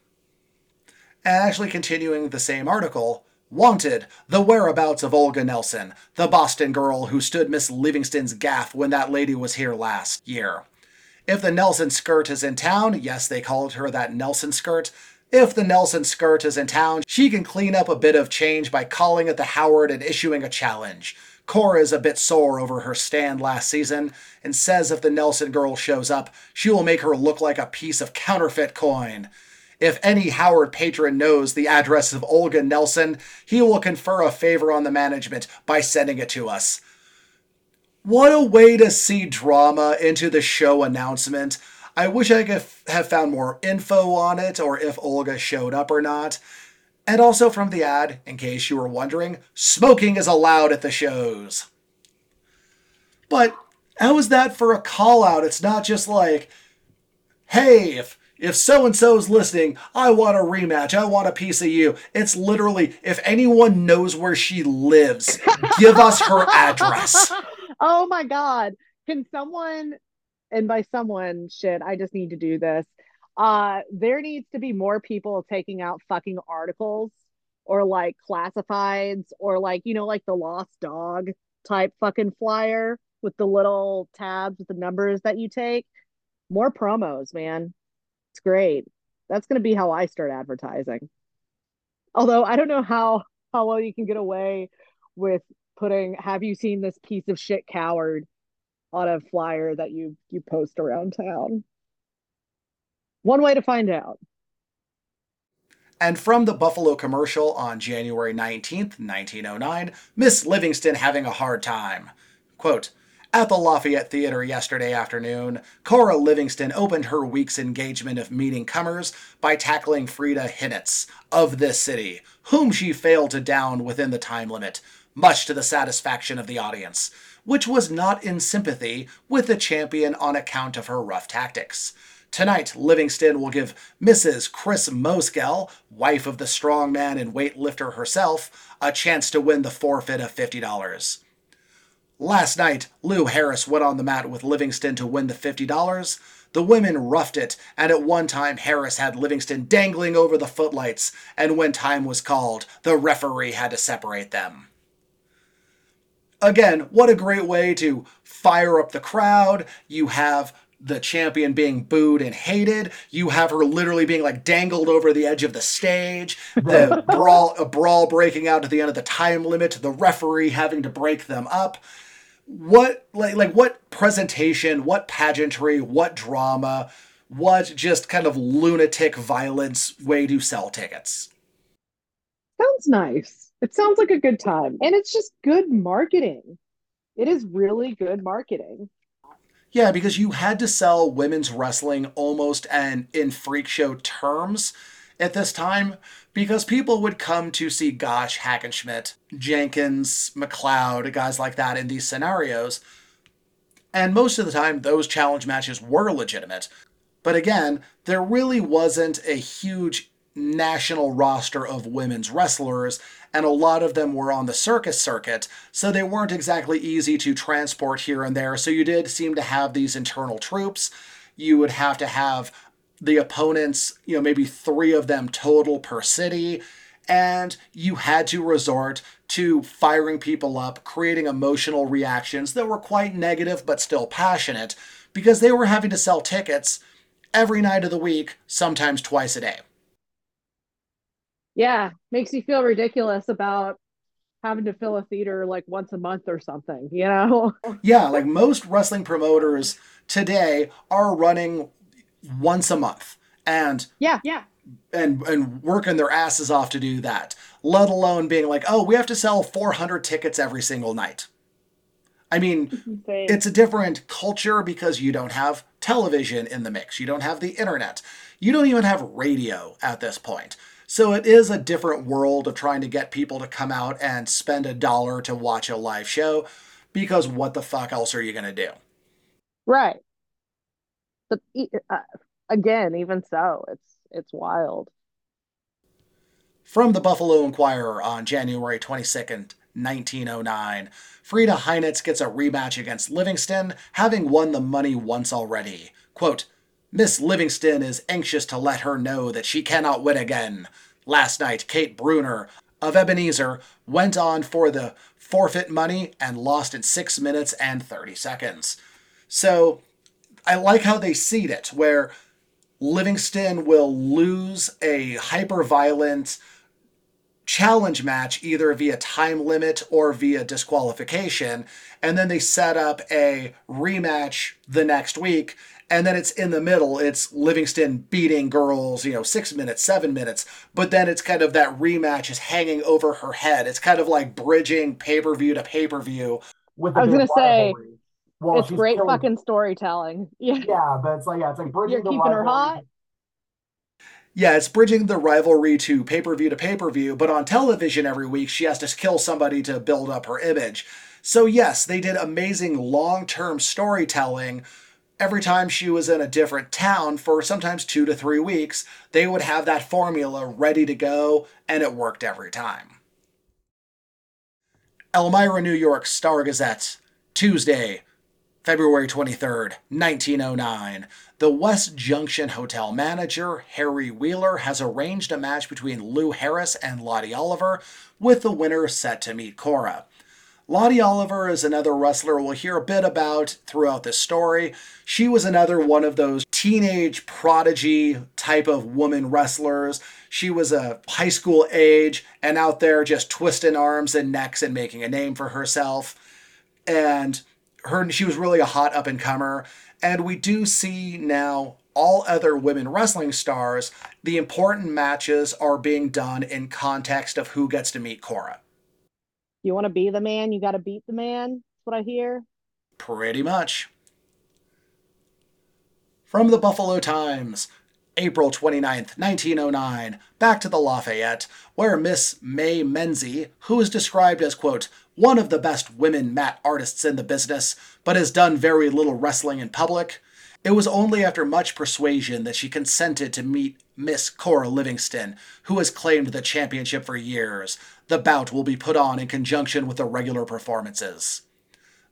And actually, continuing the same article, Wanted, the whereabouts of Olga Nelson, the Boston girl who stood Miss Livingston's gaff when that lady was here last year. If the Nelson skirt is in town, yes, they called her that Nelson skirt. If the Nelson skirt is in town, she can clean up a bit of change by calling at the Howard and issuing a challenge. Cora is a bit sore over her stand last season and says if the Nelson girl shows up, she will make her look like a piece of counterfeit coin. If any Howard patron knows the address of Olga Nelson, he will confer a favor on the management by sending it to us. What a way to see drama into the show announcement. I wish I could have found more info on it or if Olga showed up or not. And also from the ad, in case you were wondering, smoking is allowed at the shows. But how is that for a call out? It's not just like, hey, if if so and so's listening, I want a rematch. I want a piece of you. It's literally if anyone knows where she lives, give us her address. oh my god. Can someone and by someone shit, I just need to do this. Uh there needs to be more people taking out fucking articles or like classifieds or like, you know, like the lost dog type fucking flyer with the little tabs with the numbers that you take. More promos, man. It's great. That's going to be how I start advertising. Although I don't know how how well you can get away with putting have you seen this piece of shit coward on a flyer that you you post around town. One way to find out. And from the Buffalo commercial on January 19th, 1909, Miss Livingston having a hard time. Quote, at the Lafayette Theater yesterday afternoon, Cora Livingston opened her week's engagement of meeting comers by tackling Frida Hinnitz of this city, whom she failed to down within the time limit, much to the satisfaction of the audience, which was not in sympathy with the champion on account of her rough tactics. Tonight, Livingston will give Mrs. Chris Moskell, wife of the strongman and weightlifter herself, a chance to win the forfeit of $50. Last night, Lou Harris went on the mat with Livingston to win the $50. The women roughed it, and at one time Harris had Livingston dangling over the footlights, and when time was called, the referee had to separate them. Again, what a great way to fire up the crowd. You have the champion being booed and hated. You have her literally being like dangled over the edge of the stage. The brawl, a brawl breaking out at the end of the time limit. The referee having to break them up what like like what presentation, what pageantry, what drama, what just kind of lunatic violence way to sell tickets. Sounds nice. It sounds like a good time. And it's just good marketing. It is really good marketing. Yeah, because you had to sell women's wrestling almost and in freak show terms at this time because people would come to see Gotch, Hackenschmidt, Jenkins, McLeod, guys like that in these scenarios. And most of the time, those challenge matches were legitimate. But again, there really wasn't a huge national roster of women's wrestlers, and a lot of them were on the circus circuit, so they weren't exactly easy to transport here and there. So you did seem to have these internal troupes. You would have to have the opponents, you know, maybe three of them total per city, and you had to resort to firing people up, creating emotional reactions that were quite negative but still passionate, because they were having to sell tickets every night of the week, sometimes twice a day. Yeah, makes you feel ridiculous about having to fill a theater like once a month or something, you know? yeah, like most wrestling promoters today are running once a month. And yeah. Yeah. and and working their asses off to do that let alone being like oh we have to sell 400 tickets every single night. I mean it's a different culture because you don't have television in the mix. You don't have the internet. You don't even have radio at this point. So it is a different world of trying to get people to come out and spend a dollar to watch a live show because what the fuck else are you going to do? Right but uh, again, even so, it's it's wild. From the Buffalo Inquirer on January 22nd, 1909, Frida Heinitz gets a rematch against Livingston, having won the money once already. Quote, Miss Livingston is anxious to let her know that she cannot win again. Last night, Kate Bruner of Ebenezer went on for the forfeit money and lost in 6 minutes and 30 seconds. So I like how they seed it, where Livingston will lose a hyper violent challenge match either via time limit or via disqualification, and then they set up a rematch the next week. And then it's in the middle. It's Livingston beating girls, you know, six minutes, seven minutes. But then it's kind of that rematch is hanging over her head. It's kind of like bridging pay per view to pay per view. With I was gonna say, well, it's great killing... fucking storytelling. Yeah. Yeah, but it's like yeah, it's like bridging You're keeping her hot. Yeah, it's bridging the rivalry to pay per view to pay per view, but on television every week she has to kill somebody to build up her image. So, yes, they did amazing long term storytelling. Every time she was in a different town for sometimes two to three weeks, they would have that formula ready to go, and it worked every time. Elmira, New York Star Gazette, Tuesday, February 23rd, 1909. The West Junction Hotel manager, Harry Wheeler, has arranged a match between Lou Harris and Lottie Oliver, with the winner set to meet Cora. Lottie Oliver is another wrestler we'll hear a bit about throughout this story. She was another one of those teenage prodigy type of woman wrestlers. She was a high school age and out there just twisting arms and necks and making a name for herself. And her she was really a hot up and comer. And we do see now all other women wrestling stars, the important matches are being done in context of who gets to meet Cora you want to be the man, you got to beat the man. That's what I hear. Pretty much. From the Buffalo Times, April 29th, 1909, back to the Lafayette, where Miss May Menzie, who is described as, quote, one of the best women mat artists in the business, but has done very little wrestling in public, it was only after much persuasion that she consented to meet Miss Cora Livingston, who has claimed the championship for years. The bout will be put on in conjunction with the regular performances.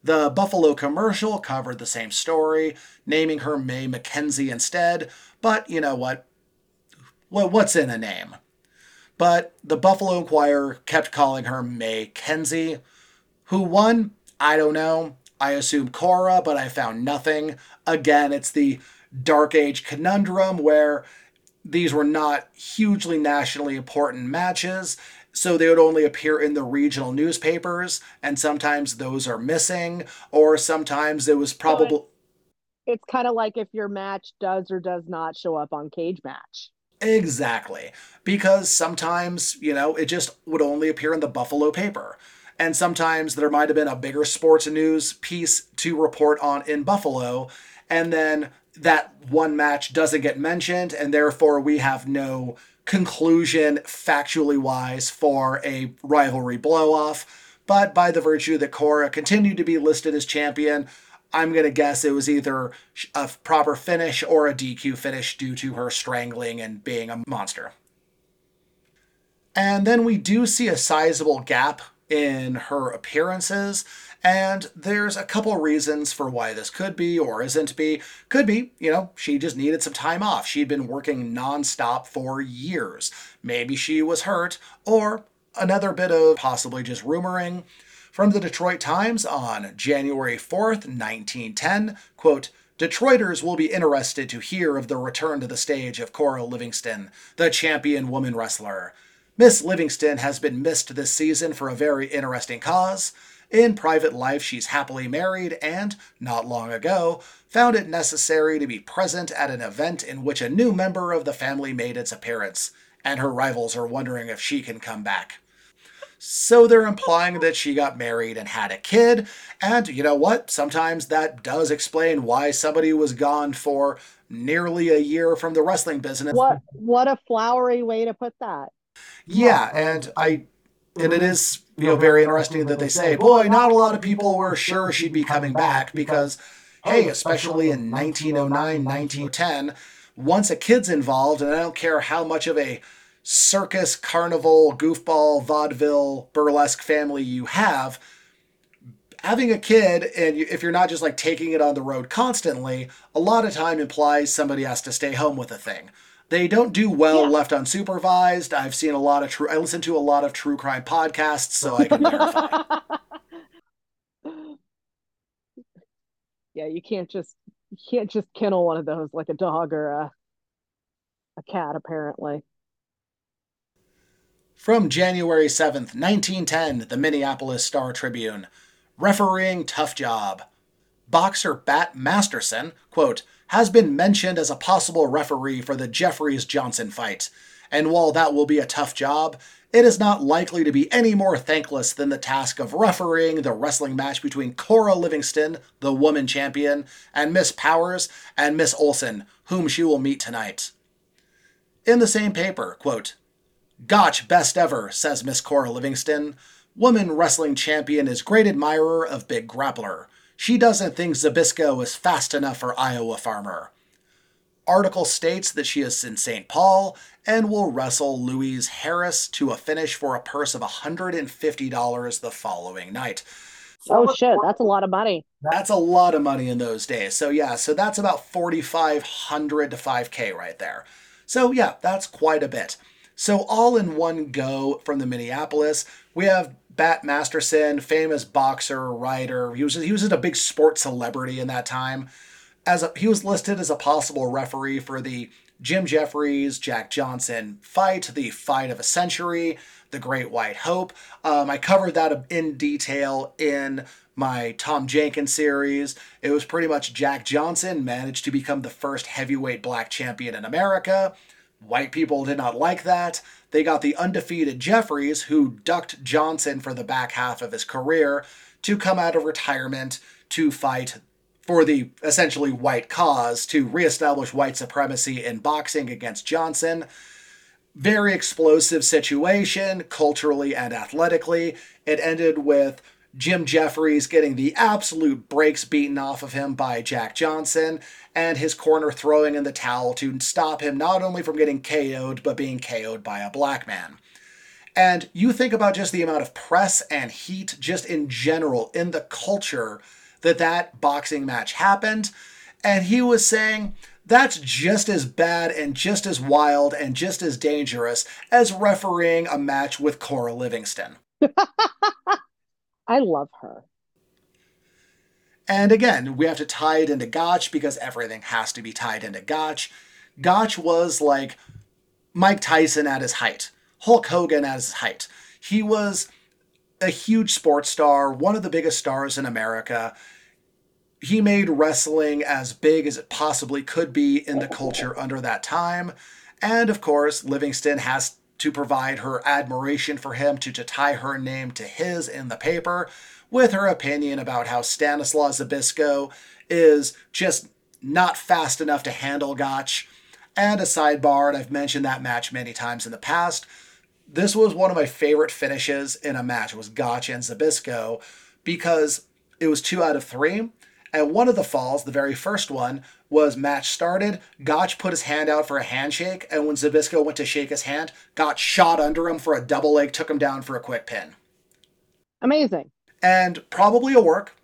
The Buffalo commercial covered the same story, naming her May Mackenzie instead, but you know what? What's in a name? But the Buffalo Inquirer kept calling her May Kenzie. Who won? I don't know. I assume Cora, but I found nothing. Again, it's the Dark Age conundrum where these were not hugely nationally important matches, so they would only appear in the regional newspapers, and sometimes those are missing, or sometimes it was probably. It's kind of like if your match does or does not show up on Cage Match. Exactly. Because sometimes, you know, it just would only appear in the Buffalo paper and sometimes there might have been a bigger sports news piece to report on in Buffalo, and then that one match doesn't get mentioned, and therefore we have no conclusion factually wise for a rivalry blowoff. But by the virtue that Cora continued to be listed as champion, I'm going to guess it was either a proper finish or a DQ finish due to her strangling and being a monster. And then we do see a sizable gap in her appearances. And there's a couple reasons for why this could be or isn't be. Could be, you know, she just needed some time off. She'd been working nonstop for years. Maybe she was hurt, or another bit of possibly just rumoring. From the Detroit Times on January 4th, 1910, quote, Detroiters will be interested to hear of the return to the stage of Cora Livingston, the champion woman wrestler. Miss Livingston has been missed this season for a very interesting cause. In private life, she's happily married and, not long ago, found it necessary to be present at an event in which a new member of the family made its appearance, and her rivals are wondering if she can come back. So they're implying that she got married and had a kid, and you know what? Sometimes that does explain why somebody was gone for nearly a year from the wrestling business. What what a flowery way to put that. Yeah, and I and it is you know very interesting that they say, boy, not a lot of people were sure she'd be coming back because hey, especially in 1909, 1910, once a kid's involved, and I don't care how much of a circus, carnival, goofball, vaudeville, burlesque family you have, having a kid and if you're not just like taking it on the road constantly, a lot of time implies somebody has to stay home with a thing. They don't do well yeah. left unsupervised. I've seen a lot of true. I listen to a lot of true crime podcasts, so I can verify. yeah, you can't just you can't just kennel one of those like a dog or a a cat. Apparently. From January 7th, 1910, the Minneapolis Star Tribune. Refereeing tough job. Boxer Bat Masterson, quote, has been mentioned as a possible referee for the Jeffries Johnson fight. And while that will be a tough job, it is not likely to be any more thankless than the task of refereeing the wrestling match between Cora Livingston, the woman champion, and Miss Powers and Miss Olson, whom she will meet tonight. In the same paper, quote, Gotch best ever, says Miss Cora Livingston. Woman wrestling champion is great admirer of big grappler. She doesn't think Zbyszko is fast enough for Iowa farmer. Article states that she is in St. Paul and will wrestle Louise Harris to a finish for a purse of $150 the following night. oh shit, that's a lot of money. That's a lot of money in those days. So yeah, so that's about 4500 to 5k right there. So yeah, that's quite a bit. So all in one go from the Minneapolis, we have Bat Masterson, famous boxer, writer. He was he was a big sports celebrity in that time. As a, he was listed as a possible referee for the Jim Jeffries Jack Johnson fight, the fight of a century, the Great White Hope. Um, I covered that in detail in my Tom Jenkins series. It was pretty much Jack Johnson managed to become the first heavyweight black champion in America. White people did not like that. They got the undefeated Jeffries, who ducked Johnson for the back half of his career, to come out of retirement to fight for the essentially white cause to reestablish white supremacy in boxing against Johnson. Very explosive situation, culturally and athletically. It ended with Jim Jeffries getting the absolute brakes beaten off of him by Jack Johnson, and his corner throwing in the towel to stop him not only from getting KO'd, but being KO'd by a black man. And you think about just the amount of press and heat, just in general, in the culture that that boxing match happened. And he was saying, that's just as bad and just as wild and just as dangerous as refereeing a match with Cora Livingston. I love her. And again, we have to tie it into Gotch because everything has to be tied into Gotch. Gotch was like Mike Tyson at his height, Hulk Hogan at his height. He was a huge sports star, one of the biggest stars in America. He made wrestling as big as it possibly could be in the culture under that time. And of course, Livingston has to provide her admiration for him, to, to tie her name to his in the paper, with her opinion about how Stanislaw Zbyszko is just not fast enough to handle Gotch. And a sidebar, and I've mentioned that match many times in the past. This was one of my favorite finishes in a match. Was Gotch and Zbyszko because it was two out of three. And one of the falls, the very first one, was match started. Gotch put his hand out for a handshake, and when Zbyszko went to shake his hand, Gotch shot under him for a double leg, took him down for a quick pin. Amazing. And probably a work,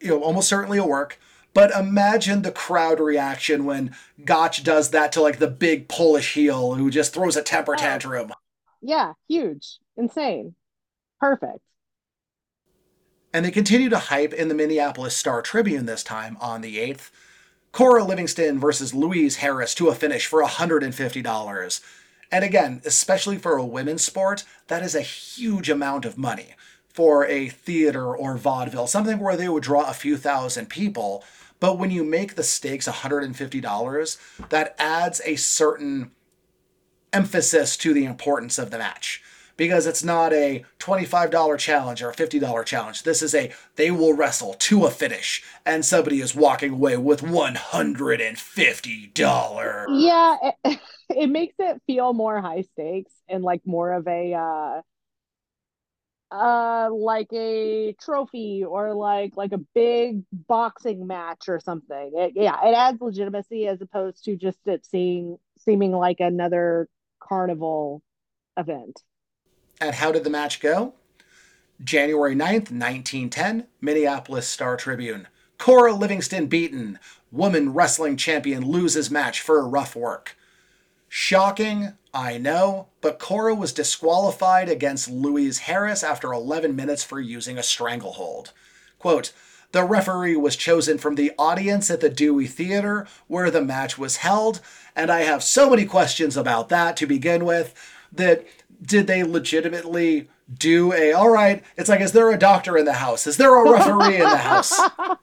you know, almost certainly a work. But imagine the crowd reaction when Gotch does that to like the big Polish heel who just throws a temper oh. tantrum. Yeah, huge, insane, perfect. And they continue to hype in the Minneapolis Star Tribune this time on the 8th. Cora Livingston versus Louise Harris to a finish for $150. And again, especially for a women's sport, that is a huge amount of money for a theater or vaudeville, something where they would draw a few thousand people. But when you make the stakes $150, that adds a certain emphasis to the importance of the match because it's not a $25 challenge or a $50 challenge. This is a they will wrestle to a finish and somebody is walking away with $150. Yeah, it, it makes it feel more high stakes and like more of a uh uh like a trophy or like like a big boxing match or something. It, yeah, it adds legitimacy as opposed to just it seeing seeming like another carnival event. And how did the match go? January 9th, 1910, Minneapolis Star Tribune. Cora Livingston beaten. Woman wrestling champion loses match for rough work. Shocking, I know, but Cora was disqualified against Louise Harris after 11 minutes for using a stranglehold. Quote, the referee was chosen from the audience at the Dewey Theater where the match was held, and I have so many questions about that to begin with that did they legitimately do a all right it's like is there a doctor in the house? Is there a referee in the house?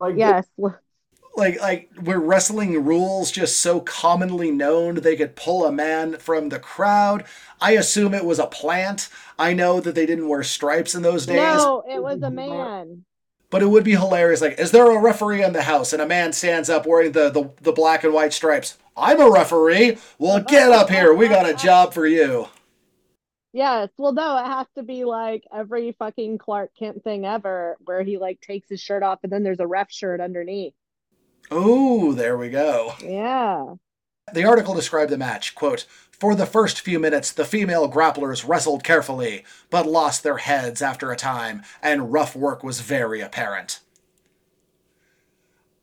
Like yes. like like were wrestling rules just so commonly known they could pull a man from the crowd? I assume it was a plant. I know that they didn't wear stripes in those days. No it was a man but it would be hilarious like is there a referee in the house and a man stands up wearing the the, the black and white stripes I'm a referee. Well, get up here. We got a job for you. Yes. Well, no, it has to be like every fucking Clark Kent thing ever where he like takes his shirt off and then there's a ref shirt underneath. Oh, there we go. Yeah. The article described the match, quote, For the first few minutes, the female grapplers wrestled carefully, but lost their heads after a time, and rough work was very apparent.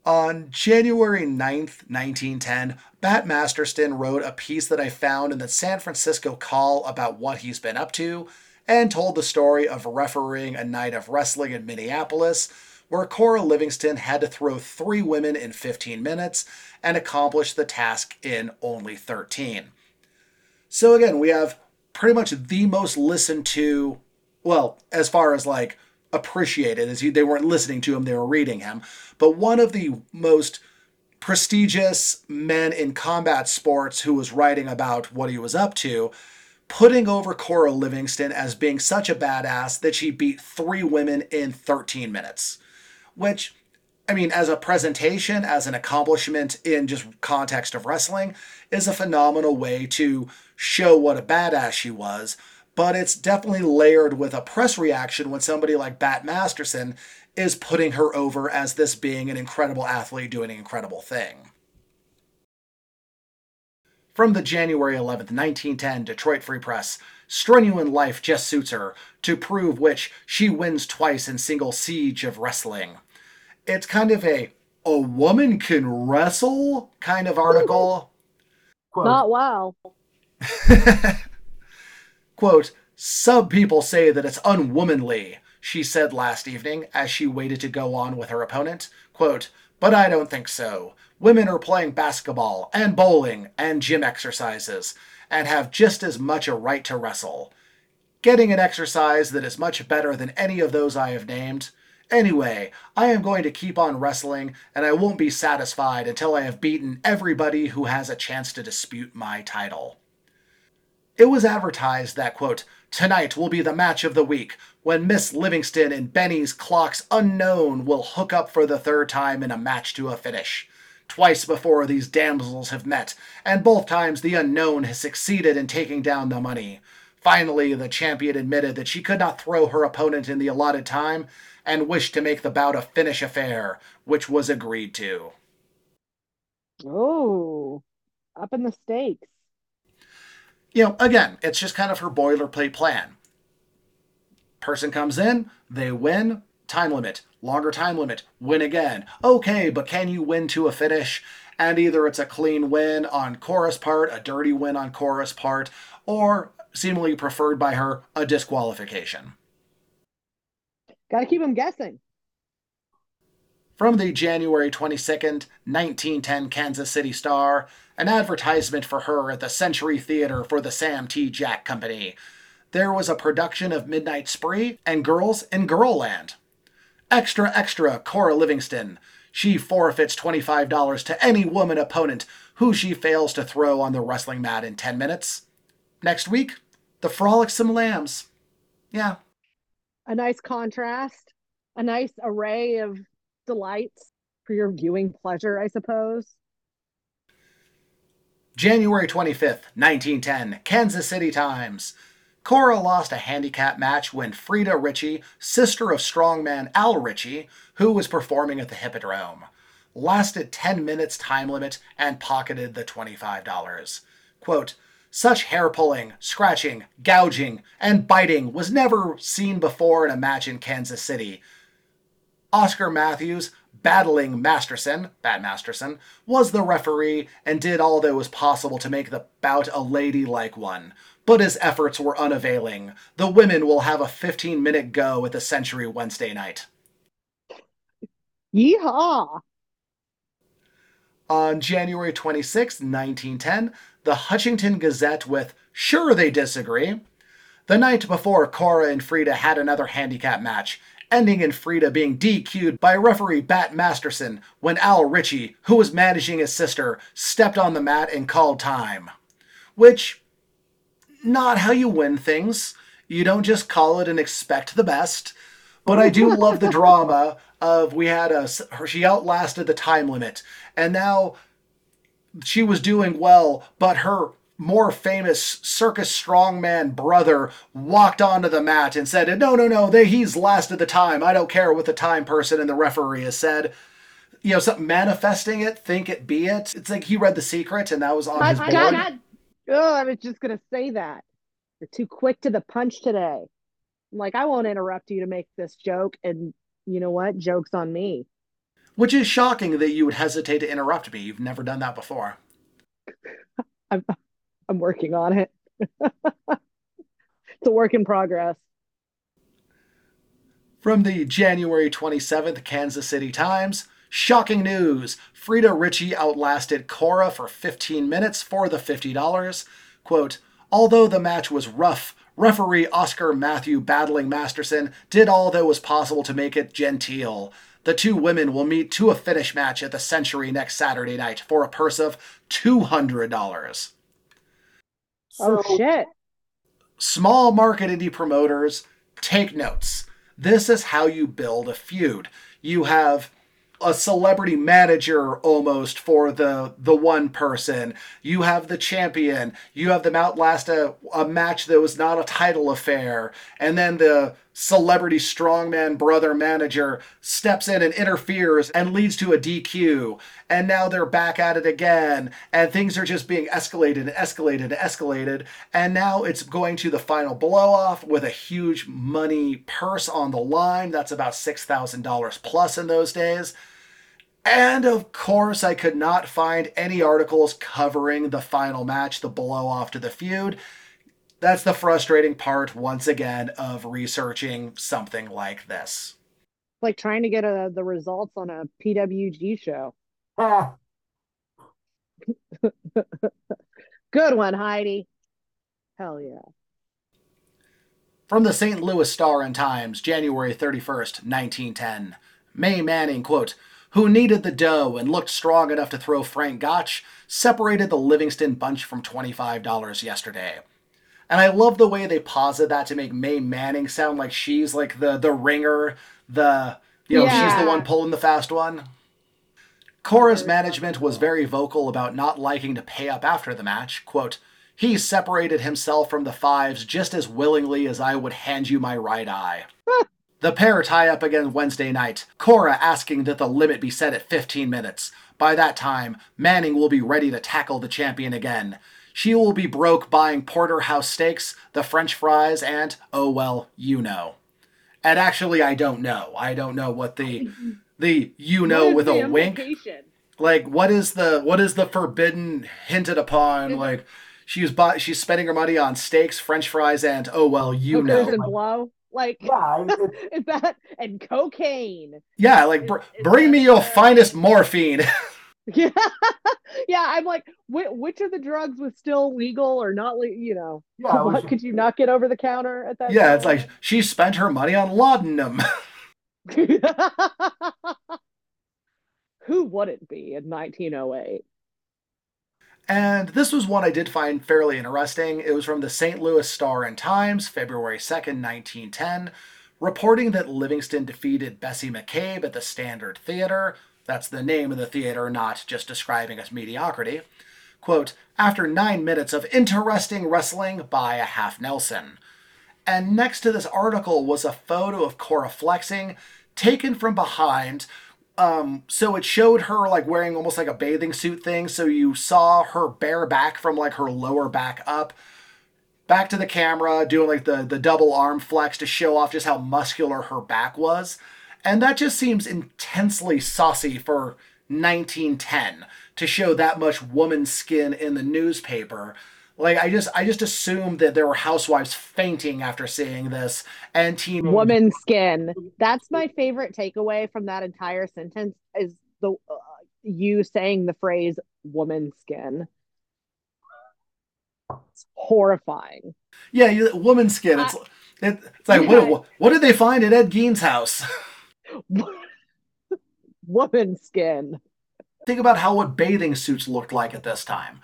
On January 9th, 1910, Bat Masterson wrote a piece that I found in the San Francisco Call about what he's been up to, and told the story of refereeing a night of wrestling in Minneapolis where Cora Livingston had to throw three women in 15 minutes and accomplish the task in only 13. So again, we have pretty much the most listened to, well, as far as like appreciated, as they weren't listening to him, they were reading him, but one of the most prestigious men in combat sports who was writing about what he was up to putting over Cora Livingston as being such a badass that she beat three women in 13 minutes which I mean, as a presentation, as an accomplishment in just context of wrestling, is a phenomenal way to show what a badass she was. But it's definitely layered with a press reaction when somebody like Bat Masterson is putting her over as this being an incredible athlete doing an incredible thing. From the January 11th, 1910 Detroit Free Press, strenuous life just suits her, to prove which she wins twice in single siege of wrestling it's kind of a a woman can wrestle kind of article. Quote, Not wow. Quote, some people say that it's unwomanly, she said last evening as she waited to go on with her opponent. Quote, but I don't think so. Women are playing basketball and bowling and gym exercises and have just as much a right to wrestle. Getting an exercise that is much better than any of those I have named, Anyway, I am going to keep on wrestling, and I won't be satisfied until I have beaten everybody who has a chance to dispute my title. It was advertised that, quote, tonight will be the match of the week when Miss Livingston and Benny's Clocks Unknown will hook up for the third time in a match to a finish. Twice before these damsels have met, and both times the unknown has succeeded in taking down the money. Finally, the champion admitted that she could not throw her opponent in the allotted time and wished to make the bout a finish affair, which was agreed to. Oh, up in the stakes. You know, again, it's just kind of her boilerplate plan. Person comes in, they win, time limit, longer time limit, win again. Okay, but can you win to a finish? And either it's a clean win on Cora's part, a dirty win on Cora's part, or seemingly preferred by her, a disqualification. Got to keep them guessing. From the January 22nd, 1910 Kansas City Star, an advertisement for her at the Century Theater for the Sam T. Jack Company. There was a production of Midnight Spree and Girls in Girlland. Extra, extra, Cora Livingston. She forfeits $25 to any woman opponent who she fails to throw on the wrestling mat in 10 minutes. Next week, the Frolicsome Lambs. Yeah, a nice contrast, a nice array of delights for your viewing pleasure, I suppose. January 25th, 1910, Kansas City Times. Cora lost a handicap match when Frida Ritchie, sister of strongman Al Ritchie, who was performing at the Hippodrome, lasted 10 minutes time limit and pocketed the $25. Quote, such hair pulling, scratching, gouging, and biting was never seen before in a match in Kansas City. Oscar Matthews, battling Masterson, Bat Masterson, was the referee and did all that was possible to make the bout a ladylike one. But his efforts were unavailing. The women will have a 15 minute go at the Century Wednesday night. Yeehaw! On January 26, 1910, the Hutchinson Gazette with Sure They Disagree. The night before, Cora and Frida had another handicap match, ending in Frida being DQ'd by referee Bat Masterson when Al Ritchie, who was managing his sister, stepped on the mat and called time. Which, not how you win things. You don't just call it and expect the best. But I do love the drama of we had a she outlasted the time limit, and now she was doing well, but her more famous circus strongman brother walked onto the mat and said, "No, no, no, they, he's last of the time. I don't care what the time person and the referee has said." You know, something manifesting it, think it be it. It's like he read the secret and that was on I, his board. I, oh, I was just gonna say that. You're too quick to the punch today. I'm like, I won't interrupt you to make this joke, and you know what? Joke's on me. Which is shocking that you would hesitate to interrupt me. You've never done that before. I'm I'm working on it. it's a work in progress. From the January 27th Kansas City Times, shocking news. Frida Ritchie outlasted Cora for 15 minutes for the $50. Quote, although the match was rough, referee Oscar Matthew battling Masterson did all that was possible to make it genteel. The two women will meet to a finish match at the Century next Saturday night for a purse of $200. Oh shit! Small market indie promoters, take notes. This is how you build a feud. You have a celebrity manager almost for the the one person. You have the champion. You have them outlast a, a match that was not a title affair. And then the celebrity strongman brother manager steps in and interferes and leads to a DQ. And now they're back at it again. And things are just being escalated and escalated and escalated. And now it's going to the final blow off with a huge money purse on the line. That's about $6,000 plus in those days. And of course, I could not find any articles covering the final match, the blow off to the feud. That's the frustrating part, once again, of researching something like this. Like trying to get a, the results on a PWG show. Eh, Good one, Heidi. Hell yeah. From the St. Louis Star and Times, January 31st, 1910. May Manning, quote, who needed the dough and looked strong enough to throw Frank Gotch, separated the Livingston bunch from $25 yesterday. And I love the way they posit that to make Mae Manning sound like she's like the the ringer, the you know, she's the one pulling the fast one. Cora's management was very vocal about not liking to pay up after the match. Quote, he separated himself from the fives just as willingly as I would hand you my right eye. the pair tie up again Wednesday night, Cora asking that the limit be set at 15 minutes. By that time, Manning will be ready to tackle the champion again. She will be broke buying porterhouse steaks, the french fries, and, oh well, you know. And actually, I don't know. I don't know what the the you know with a wink like what is the what is the forbidden hinted upon like she's buy, she's spending her money on steaks french fries and oh well you Hookers know and blow. Like yeah, it, it, is that and cocaine. yeah like br- Is- is bring me your fair? finest morphine Yeah. yeah, I'm like, which, which of the drugs was still legal or not le- you know. yeah, what should- could you not get over the counter at that yeah it's like she spent her money on laudanum Who would it be in 1908? And this was one I did find fairly interesting. It was from the St. Louis Star and Times, February 2nd, 1910, reporting that Livingston defeated Bessie McCabe at the Standard Theater. That's the name of the theater, not just describing its mediocrity. Quote, after nine minutes of interesting wrestling by a half Nelson. And next to this article was a photo of Cora flexing, taken from behind. Um, so it showed her like wearing almost like a bathing suit thing. So you saw her bare back from like her lower back up. Back to the camera, doing like the, the double arm flex to show off just how muscular her back was. And that just seems intensely saucy for 1910 to show that much woman skin in the newspaper. Like I just I just assumed that there were housewives fainting after seeing this and teen Woman skin. That's my favorite takeaway from that entire sentence is the uh, you saying the phrase woman skin. It's horrifying. Yeah, you, woman skin. It's it, it's like Yeah. what what did they find at Ed Gein's house? woman skin. Think about how what bathing suits looked like at this time.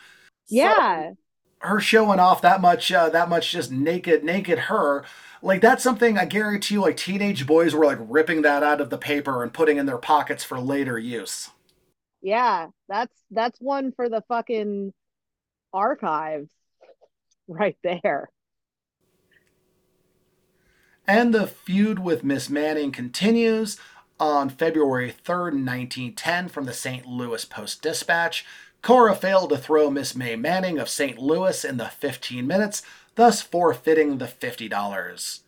Yeah. her showing off that much uh, that much just naked naked her like that's something i guarantee you like teenage boys were like ripping that out of the paper and putting in their pockets for later use Yeah, that's that's one for the fucking archives. right there. And the feud with Miss Manning continues on February 3rd, 1910, from the St. Louis Post Dispatch. Cora failed to throw Miss May Manning of St. Louis in the 15 minutes, thus forfeiting the $50.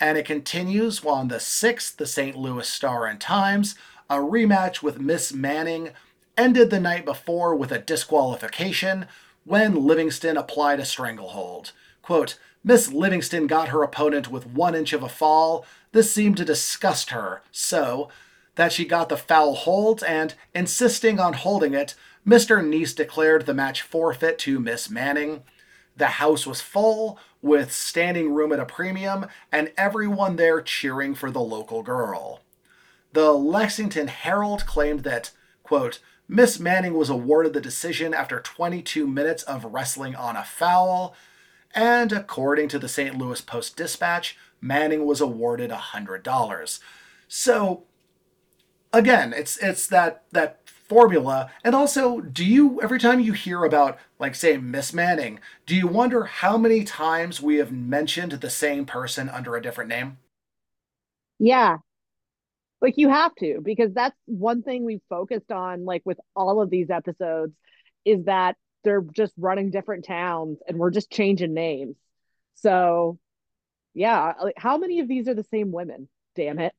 And it continues on the 6th, the St. Louis Star and Times. A rematch with Miss Manning ended the night before with a disqualification when Livingston applied a stranglehold. Quote, Miss Livingston got her opponent with one inch of a fall. This seemed to disgust her, so that she got the foul hold, and insisting on holding it, Mr. Neese declared the match forfeit to Miss Manning. The house was full, with standing room at a premium, and everyone there cheering for the local girl. The Lexington Herald claimed that, quote, Miss Manning was awarded the decision after 22 minutes of wrestling on a foul. And according to the St. Louis Post Dispatch, Manning was awarded $100. So again, it's it's that that formula. And also, do you every time you hear about like say Miss Manning, do you wonder how many times we have mentioned the same person under a different name? Yeah. Like you have to because that's one thing we've focused on like with all of these episodes is that they're just running different towns and we're just changing names. So, yeah, how many of these are the same women? Damn it.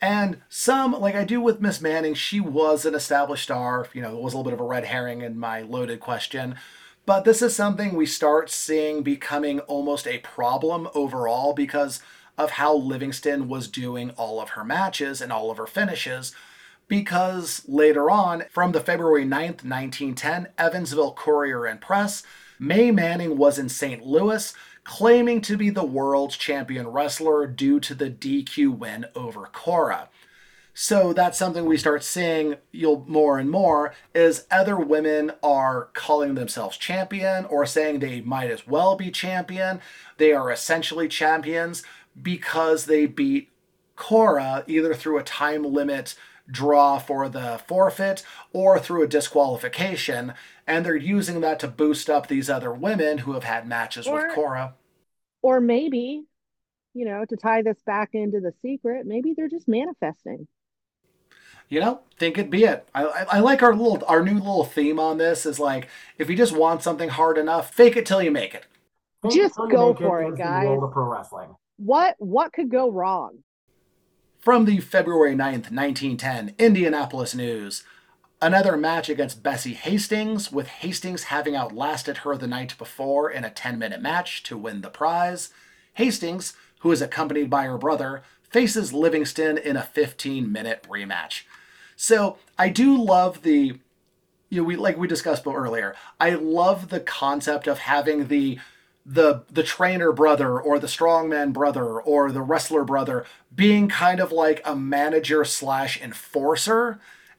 And some, like I do with Miss Manning, she was an established star. You know, it was a little bit of a red herring in my loaded question. But this is something we start seeing becoming almost a problem overall because of how Livingston was doing all of her matches and all of her finishes because later on, from the February 9th, 1910 Evansville Courier and Press, May Manning was in St. Louis claiming to be the world champion wrestler due to the DQ win over Cora. So that's something we start seeing you'll more and more is other women are calling themselves champion or saying they might as well be champion. They are essentially champions because they beat Cora either through a time limit draw for the forfeit or through a disqualification. And they're using that to boost up these other women who have had matches or, with Cora. Or maybe, you know, to tie this back into the secret, maybe they're just manifesting. You know, think it be it. I, I, I like our little our new little theme on this is like if you just want something hard enough, fake it till you make it. just go for it, it guys. pro wrestling. What what could go wrong? From the February 9th, 1910 Indianapolis News. Another match against Bessie Hastings, with Hastings having outlasted her the night before in a 10 minute match to win the prize. Hastings, who is accompanied by her brother, faces Livingston in a 15 minute rematch. So I do love the, you know, we like we discussed earlier. I love the concept of having the the the trainer brother or the strongman brother or the wrestler brother being kind of like a manager slash enforcer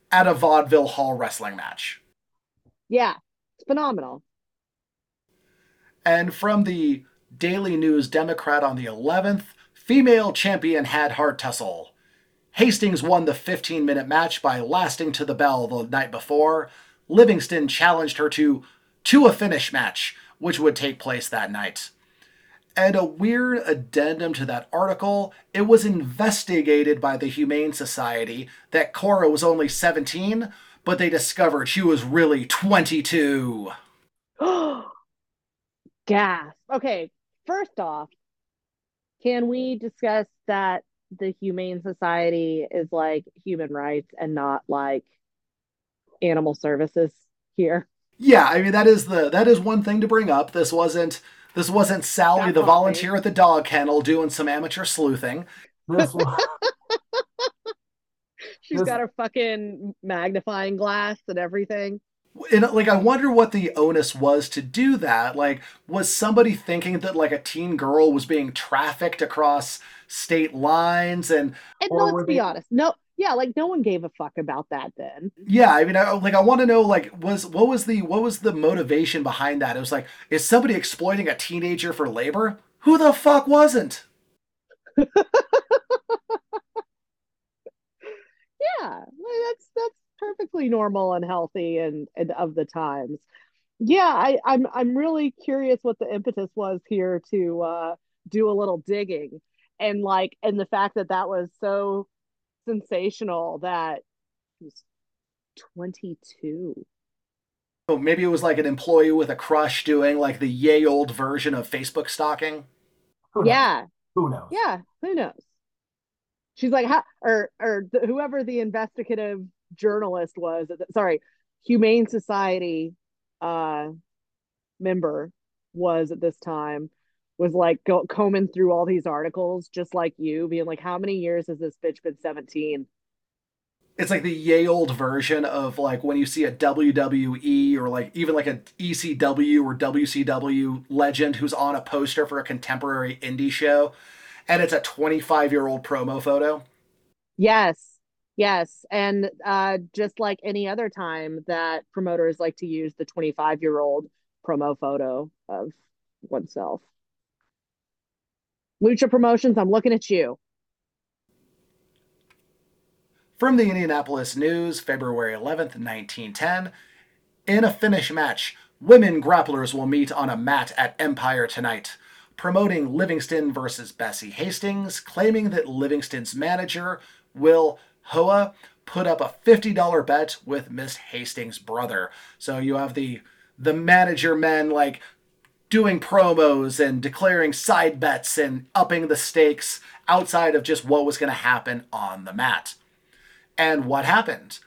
at a vaudeville hall wrestling match. Yeah, it's phenomenal. And from the Daily News Democrat on the 11th, female champion had heart tussle. Hastings won the 15 minute match by lasting to the bell the night before. Livingston challenged her to to a finish match which would take place that night. And a weird addendum to that article, it was investigated by the Humane Society that Cora was only 17, but they discovered she was really 22. Gas. Okay, first off, can we discuss that the Humane Society is like human rights and not like animal services here? Yeah, I mean that is the that is one thing to bring up. This wasn't this wasn't Sally That's the volunteer at the dog kennel doing some amateur sleuthing. This was She's this, got her fucking magnifying glass and everything. And like I wonder what the onus was to do that. Like was somebody thinking that like a teen girl was being trafficked across state lines and And let's be they... honest. No yeah like no one gave a fuck about that then. Yeah i mean I, like i want to know like was what was the what was the motivation behind that? It was like is somebody exploiting a teenager for labor? Who the fuck wasn't? Yeah that's that's perfectly normal and healthy and, and of the times. Yeah, I, I'm I'm really curious what the impetus was here to uh, do a little digging, and like, and the fact that that was so sensational that he was 22. Oh, maybe it was like an employee with a crush doing like the yay old version of Facebook stalking. Who? Yeah, Who knows? yeah. Who knows? She's like, how, or or the, whoever the investigative journalist was. Sorry, Humane Society uh, member was at this time was like go, combing through all these articles, just like you, being like, how many years has this bitch been 17? It's like the yay old version of like when you see a WWE or like even like a ECW or WCW legend who's on a poster for a contemporary indie show and it's a 25 year old promo photo. Yes. Yes. And uh, just like any other time that promoters like to use the 25 year old promo photo of oneself. Lucha Promotions, I'm looking at you. From the Indianapolis News, February 11th, 1910, in a finish match, women grapplers will meet on a mat at Empire tonight, promoting Livingston versus Bessie Hastings, claiming that Livingston's manager, Will Hoa, put up a $50 bet with Miss Hastings' brother. So you have the the manager men like doing promos and declaring side bets and upping the stakes outside of just what was going to happen on the mat. And what happened?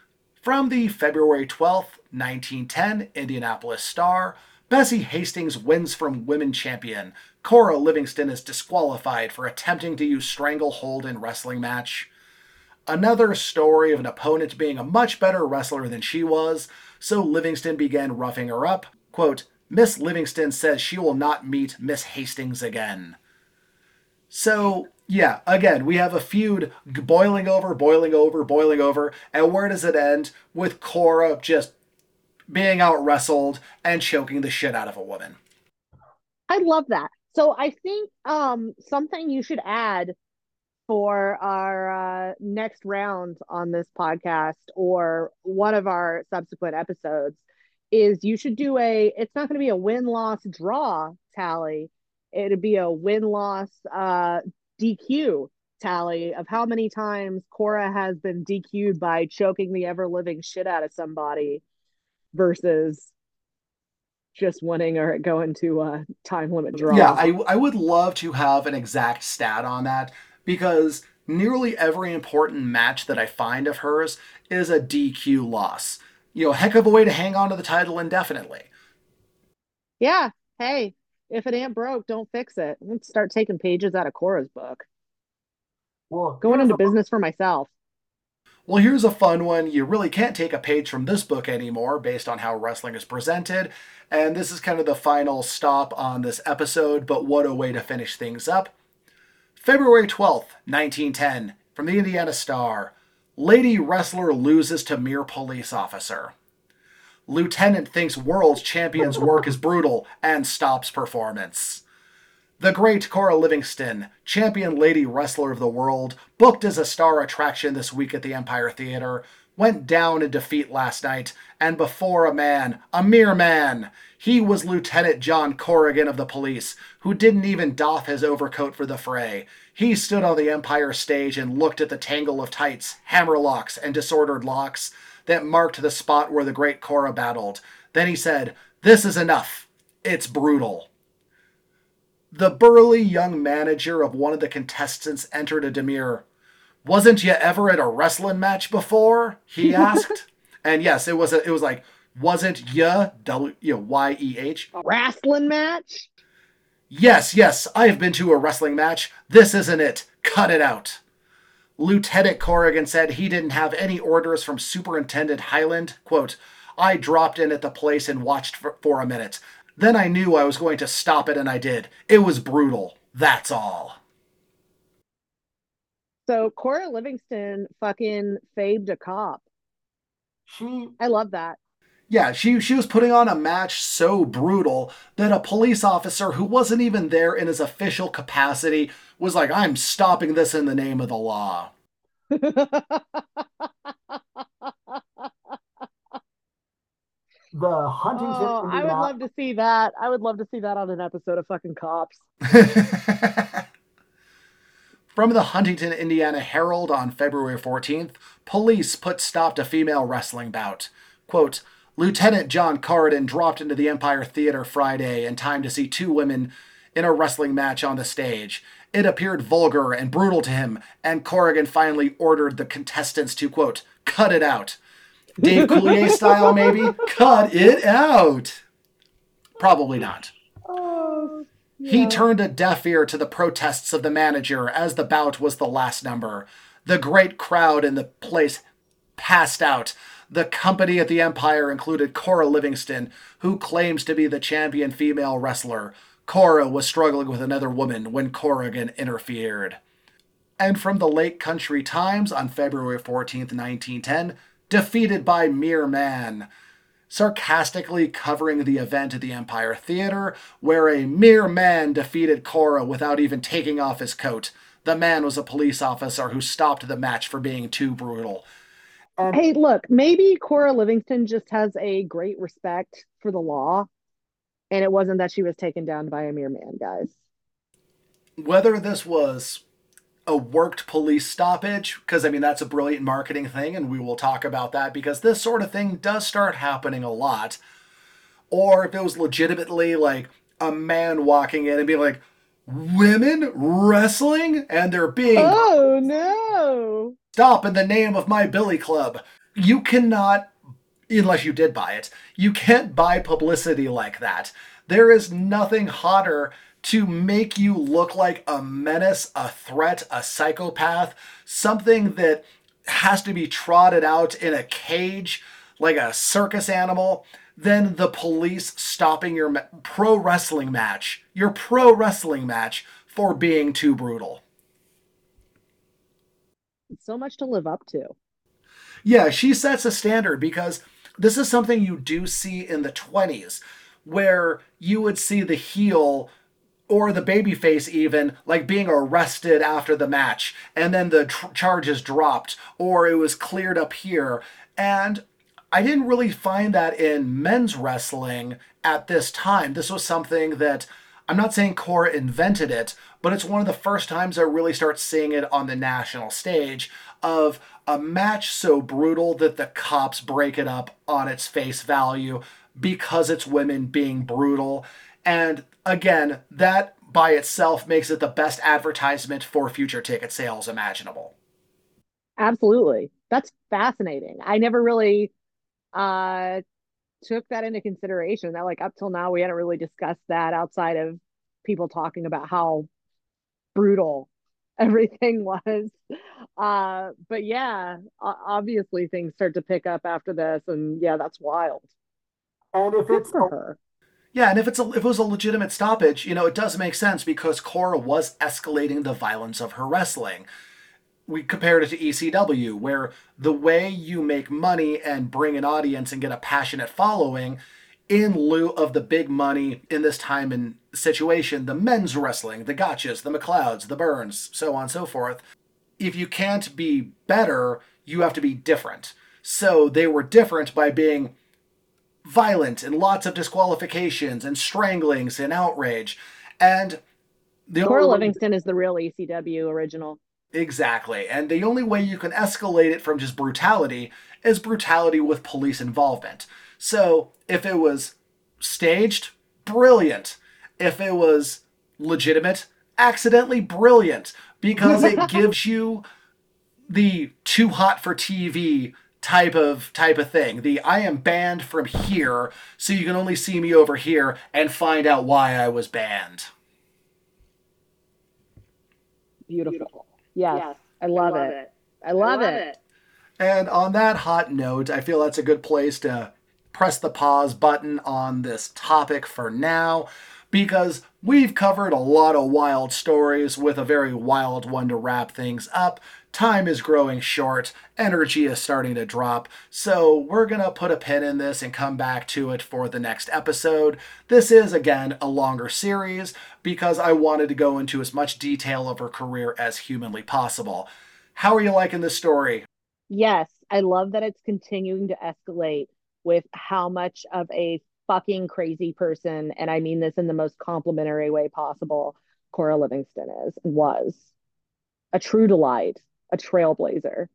From the February 12th, 1910 Indianapolis Star, Bessie Hastings wins from women champion. Cora Livingston is disqualified for attempting to use stranglehold in wrestling match. Another story of an opponent being a much better wrestler than she was, so Livingston began roughing her up. Quote, Miss Livingston says she will not meet Miss Hastings again. So, yeah, again, we have a feud boiling over, boiling over, boiling over, and where does it end? With Cora just being out wrestled and choking the shit out of a woman. I love that. So I think um, something you should add for our uh, next round on this podcast or one of our subsequent episodes is you should do a it's not going to be a win loss draw tally. It'd be a win loss uh dq tally of how many times cora has been dq'd by choking the ever living shit out of somebody versus just winning or going to a time limit draw. Yeah I, I would love to have an exact stat on that because nearly every important match that i find of hers is a dq loss you know, heck of a way to hang on to the title indefinitely. Yeah. Hey, if it ain't broke, don't fix it. Let's start taking pages out of Cora's book. Well, Going into business for myself. Well, here's a fun one. You really can't take a page from this book anymore based on how wrestling is presented. And this is kind of the final stop on this episode, but what a way to finish things up. February 12th, 1910, from the Indiana Star. Lady wrestler loses to mere police officer. Lieutenant thinks world champion's work is brutal and stops performance. The great Cora Livingston, champion lady wrestler of the world, booked as a star attraction this week at the Empire Theater, went down in defeat last night, and before a man, a mere man. He was Lieutenant John Corrigan of the police, who didn't even doff his overcoat for the fray. He stood on the Empire stage and looked at the tangle of tights, hammerlocks, and disordered locks that marked the spot where the great Cora battled. Then he said, This is enough. It's brutal. The burly young manager of one of the contestants entered a demure. Wasn't you ever at a wrestling match before? He asked. and yes, it was a, it was like, wasn't ya W you know, Y E H? Wrestling match? Yes, yes, I have been to a wrestling match. This isn't it. Cut it out. Lieutenant Corrigan said he didn't have any orders from Superintendent Highland. Quote, I dropped in at the place and watched for, for a minute. Then I knew I was going to stop it, and I did. It was brutal. That's all. So Cora Livingston fucking fabed a cop. She I love that. Yeah, she she was putting on a match so brutal that a police officer who wasn't even there in his official capacity was like, "I'm stopping this in the name of the law." the Huntington. Oh, I would love to see that. I would love to see that on an episode of fucking Cops. From the Huntington, Indiana Herald on February 14th, police put stop to female wrestling bout. Quote, Lieutenant John Corridan dropped into the Empire Theater Friday in time to see two women in a wrestling match on the stage. It appeared vulgar and brutal to him, and Corrigan finally ordered the contestants to, quote, cut it out. Dave Coulier style, maybe? Cut it out. Probably not. Oh, He turned a deaf ear to the protests of the manager as the bout was the last number. The great crowd in the place passed out. The company at the Empire included Cora Livingston, who claims to be the champion female wrestler. Cora was struggling with another woman when Corrigan interfered. And from the Lake County Times on February 14th, 1910, defeated by mere man sarcastically covering the event at the Empire Theater, where a mere man defeated Cora without even taking off his coat. The man was a police officer who stopped the match for being too brutal. And Hey, look, maybe Cora Livingston just has a great respect for the law, and it wasn't that she was taken down by a mere man, guys. Whether this was a worked police stoppage, because I mean, that's a brilliant marketing thing, and we will talk about that because this sort of thing does start happening a lot. Or if it was legitimately like a man walking in and being like, women wrestling? And they're being Oh no! stop in the name of my billy club you cannot unless you did buy it you can't buy publicity like that there is nothing hotter to make you look like a menace a threat a psychopath something that has to be trotted out in a cage like a circus animal than the police stopping your ma- pro wrestling match your pro wrestling match for being too brutal So much to live up to. Yeah, she sets a standard because this is something you do see in the 20s where you would see the heel or the babyface even like being arrested after the match and then the tr- charges dropped or it was cleared up here and I didn't really find that in men's wrestling at this time. This was something that I'm not saying Cora invented it, but it's one of the first times I really start seeing it on the national stage of a match so brutal that the cops break it up on its face value because it's women being brutal. And again, that by itself makes it the best advertisement for future ticket sales imaginable. Absolutely. That's fascinating. I never really uh took that into consideration. That like up till now we hadn't really discussed that outside of people talking about how brutal everything was. Uh but yeah, obviously things start to pick up after this and yeah, that's wild. and if it's her. Yeah, and if it's a, if it was a legitimate stoppage, you know, it does make sense because Cora was escalating the violence of her wrestling. We compared it to ECW, where the way you make money and bring an audience and get a passionate following, in lieu of the big money in this time and situation, the men's wrestling, the Gotches, the McLeods, the Burns, so on and so forth. If you can't be better, you have to be different. So they were different by being violent and lots of disqualifications and stranglings and outrage. And the Cora Livingston is the real ECW original. Exactly. And the only way you can escalate it from just brutality is brutality with police involvement. So if it was staged, brilliant. If it was legitimate, accidentally brilliant because it gives you the too hot for TV type of type of thing. The I am banned from here, so you can only see me over here and find out why I was banned. Beautiful. Yes. I love, it. I love, it. And on that hot note, I feel that's a good place to press the pause button on this topic for now because we've covered a lot of wild stories with a very wild one to wrap things up. Time is growing short, energy is starting to drop, so we're gonna put a pin in this and come back to it for the next episode. This is, again, a longer series because I wanted to go into as much detail of her career as humanly possible. How are you liking this story? Yes, I love that it's continuing to escalate. with how much of a fucking crazy person, and I mean this in the most complimentary way possible, Cora Livingston is was a true delight, a trailblazer.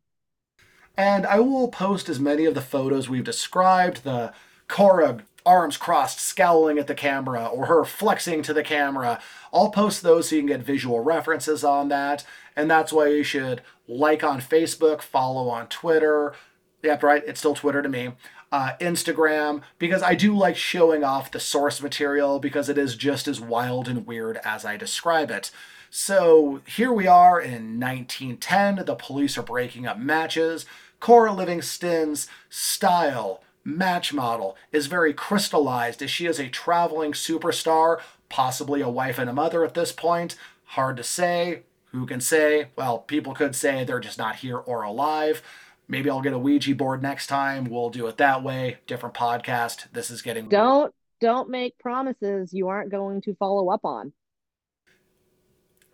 And I will post as many of the photos we've described the Cora arms crossed, scowling at the camera, or her flexing to the camera. I'll post those so you can get visual references on that. And that's why you should like on Facebook, follow on Twitter. Yep, right, it's still Twitter to me. Uh, Instagram, because I do like showing off the source material because it is just as wild and weird as I describe it. So here we are in 1910. The police are breaking up matches. Cora Livingston's style, match model is very crystallized as she is a traveling superstar, possibly a wife and a mother at this point. Hard to say. Who can say? Well, people could say they're just not here or alive. Maybe I'll get a Ouija board next time. We'll do it that way. Different podcast. This is getting don't don't make promises you aren't going to follow up on.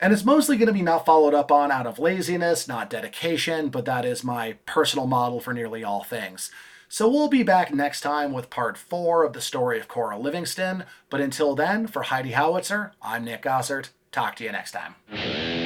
And it's mostly going to be not followed up on out of laziness, not dedication, but that is my personal model for nearly all things. So we'll be back next time with part four of the story of Cora Livingston. But until then, for Heidi Howitzer, I'm Nick Gossert. Talk to you next time.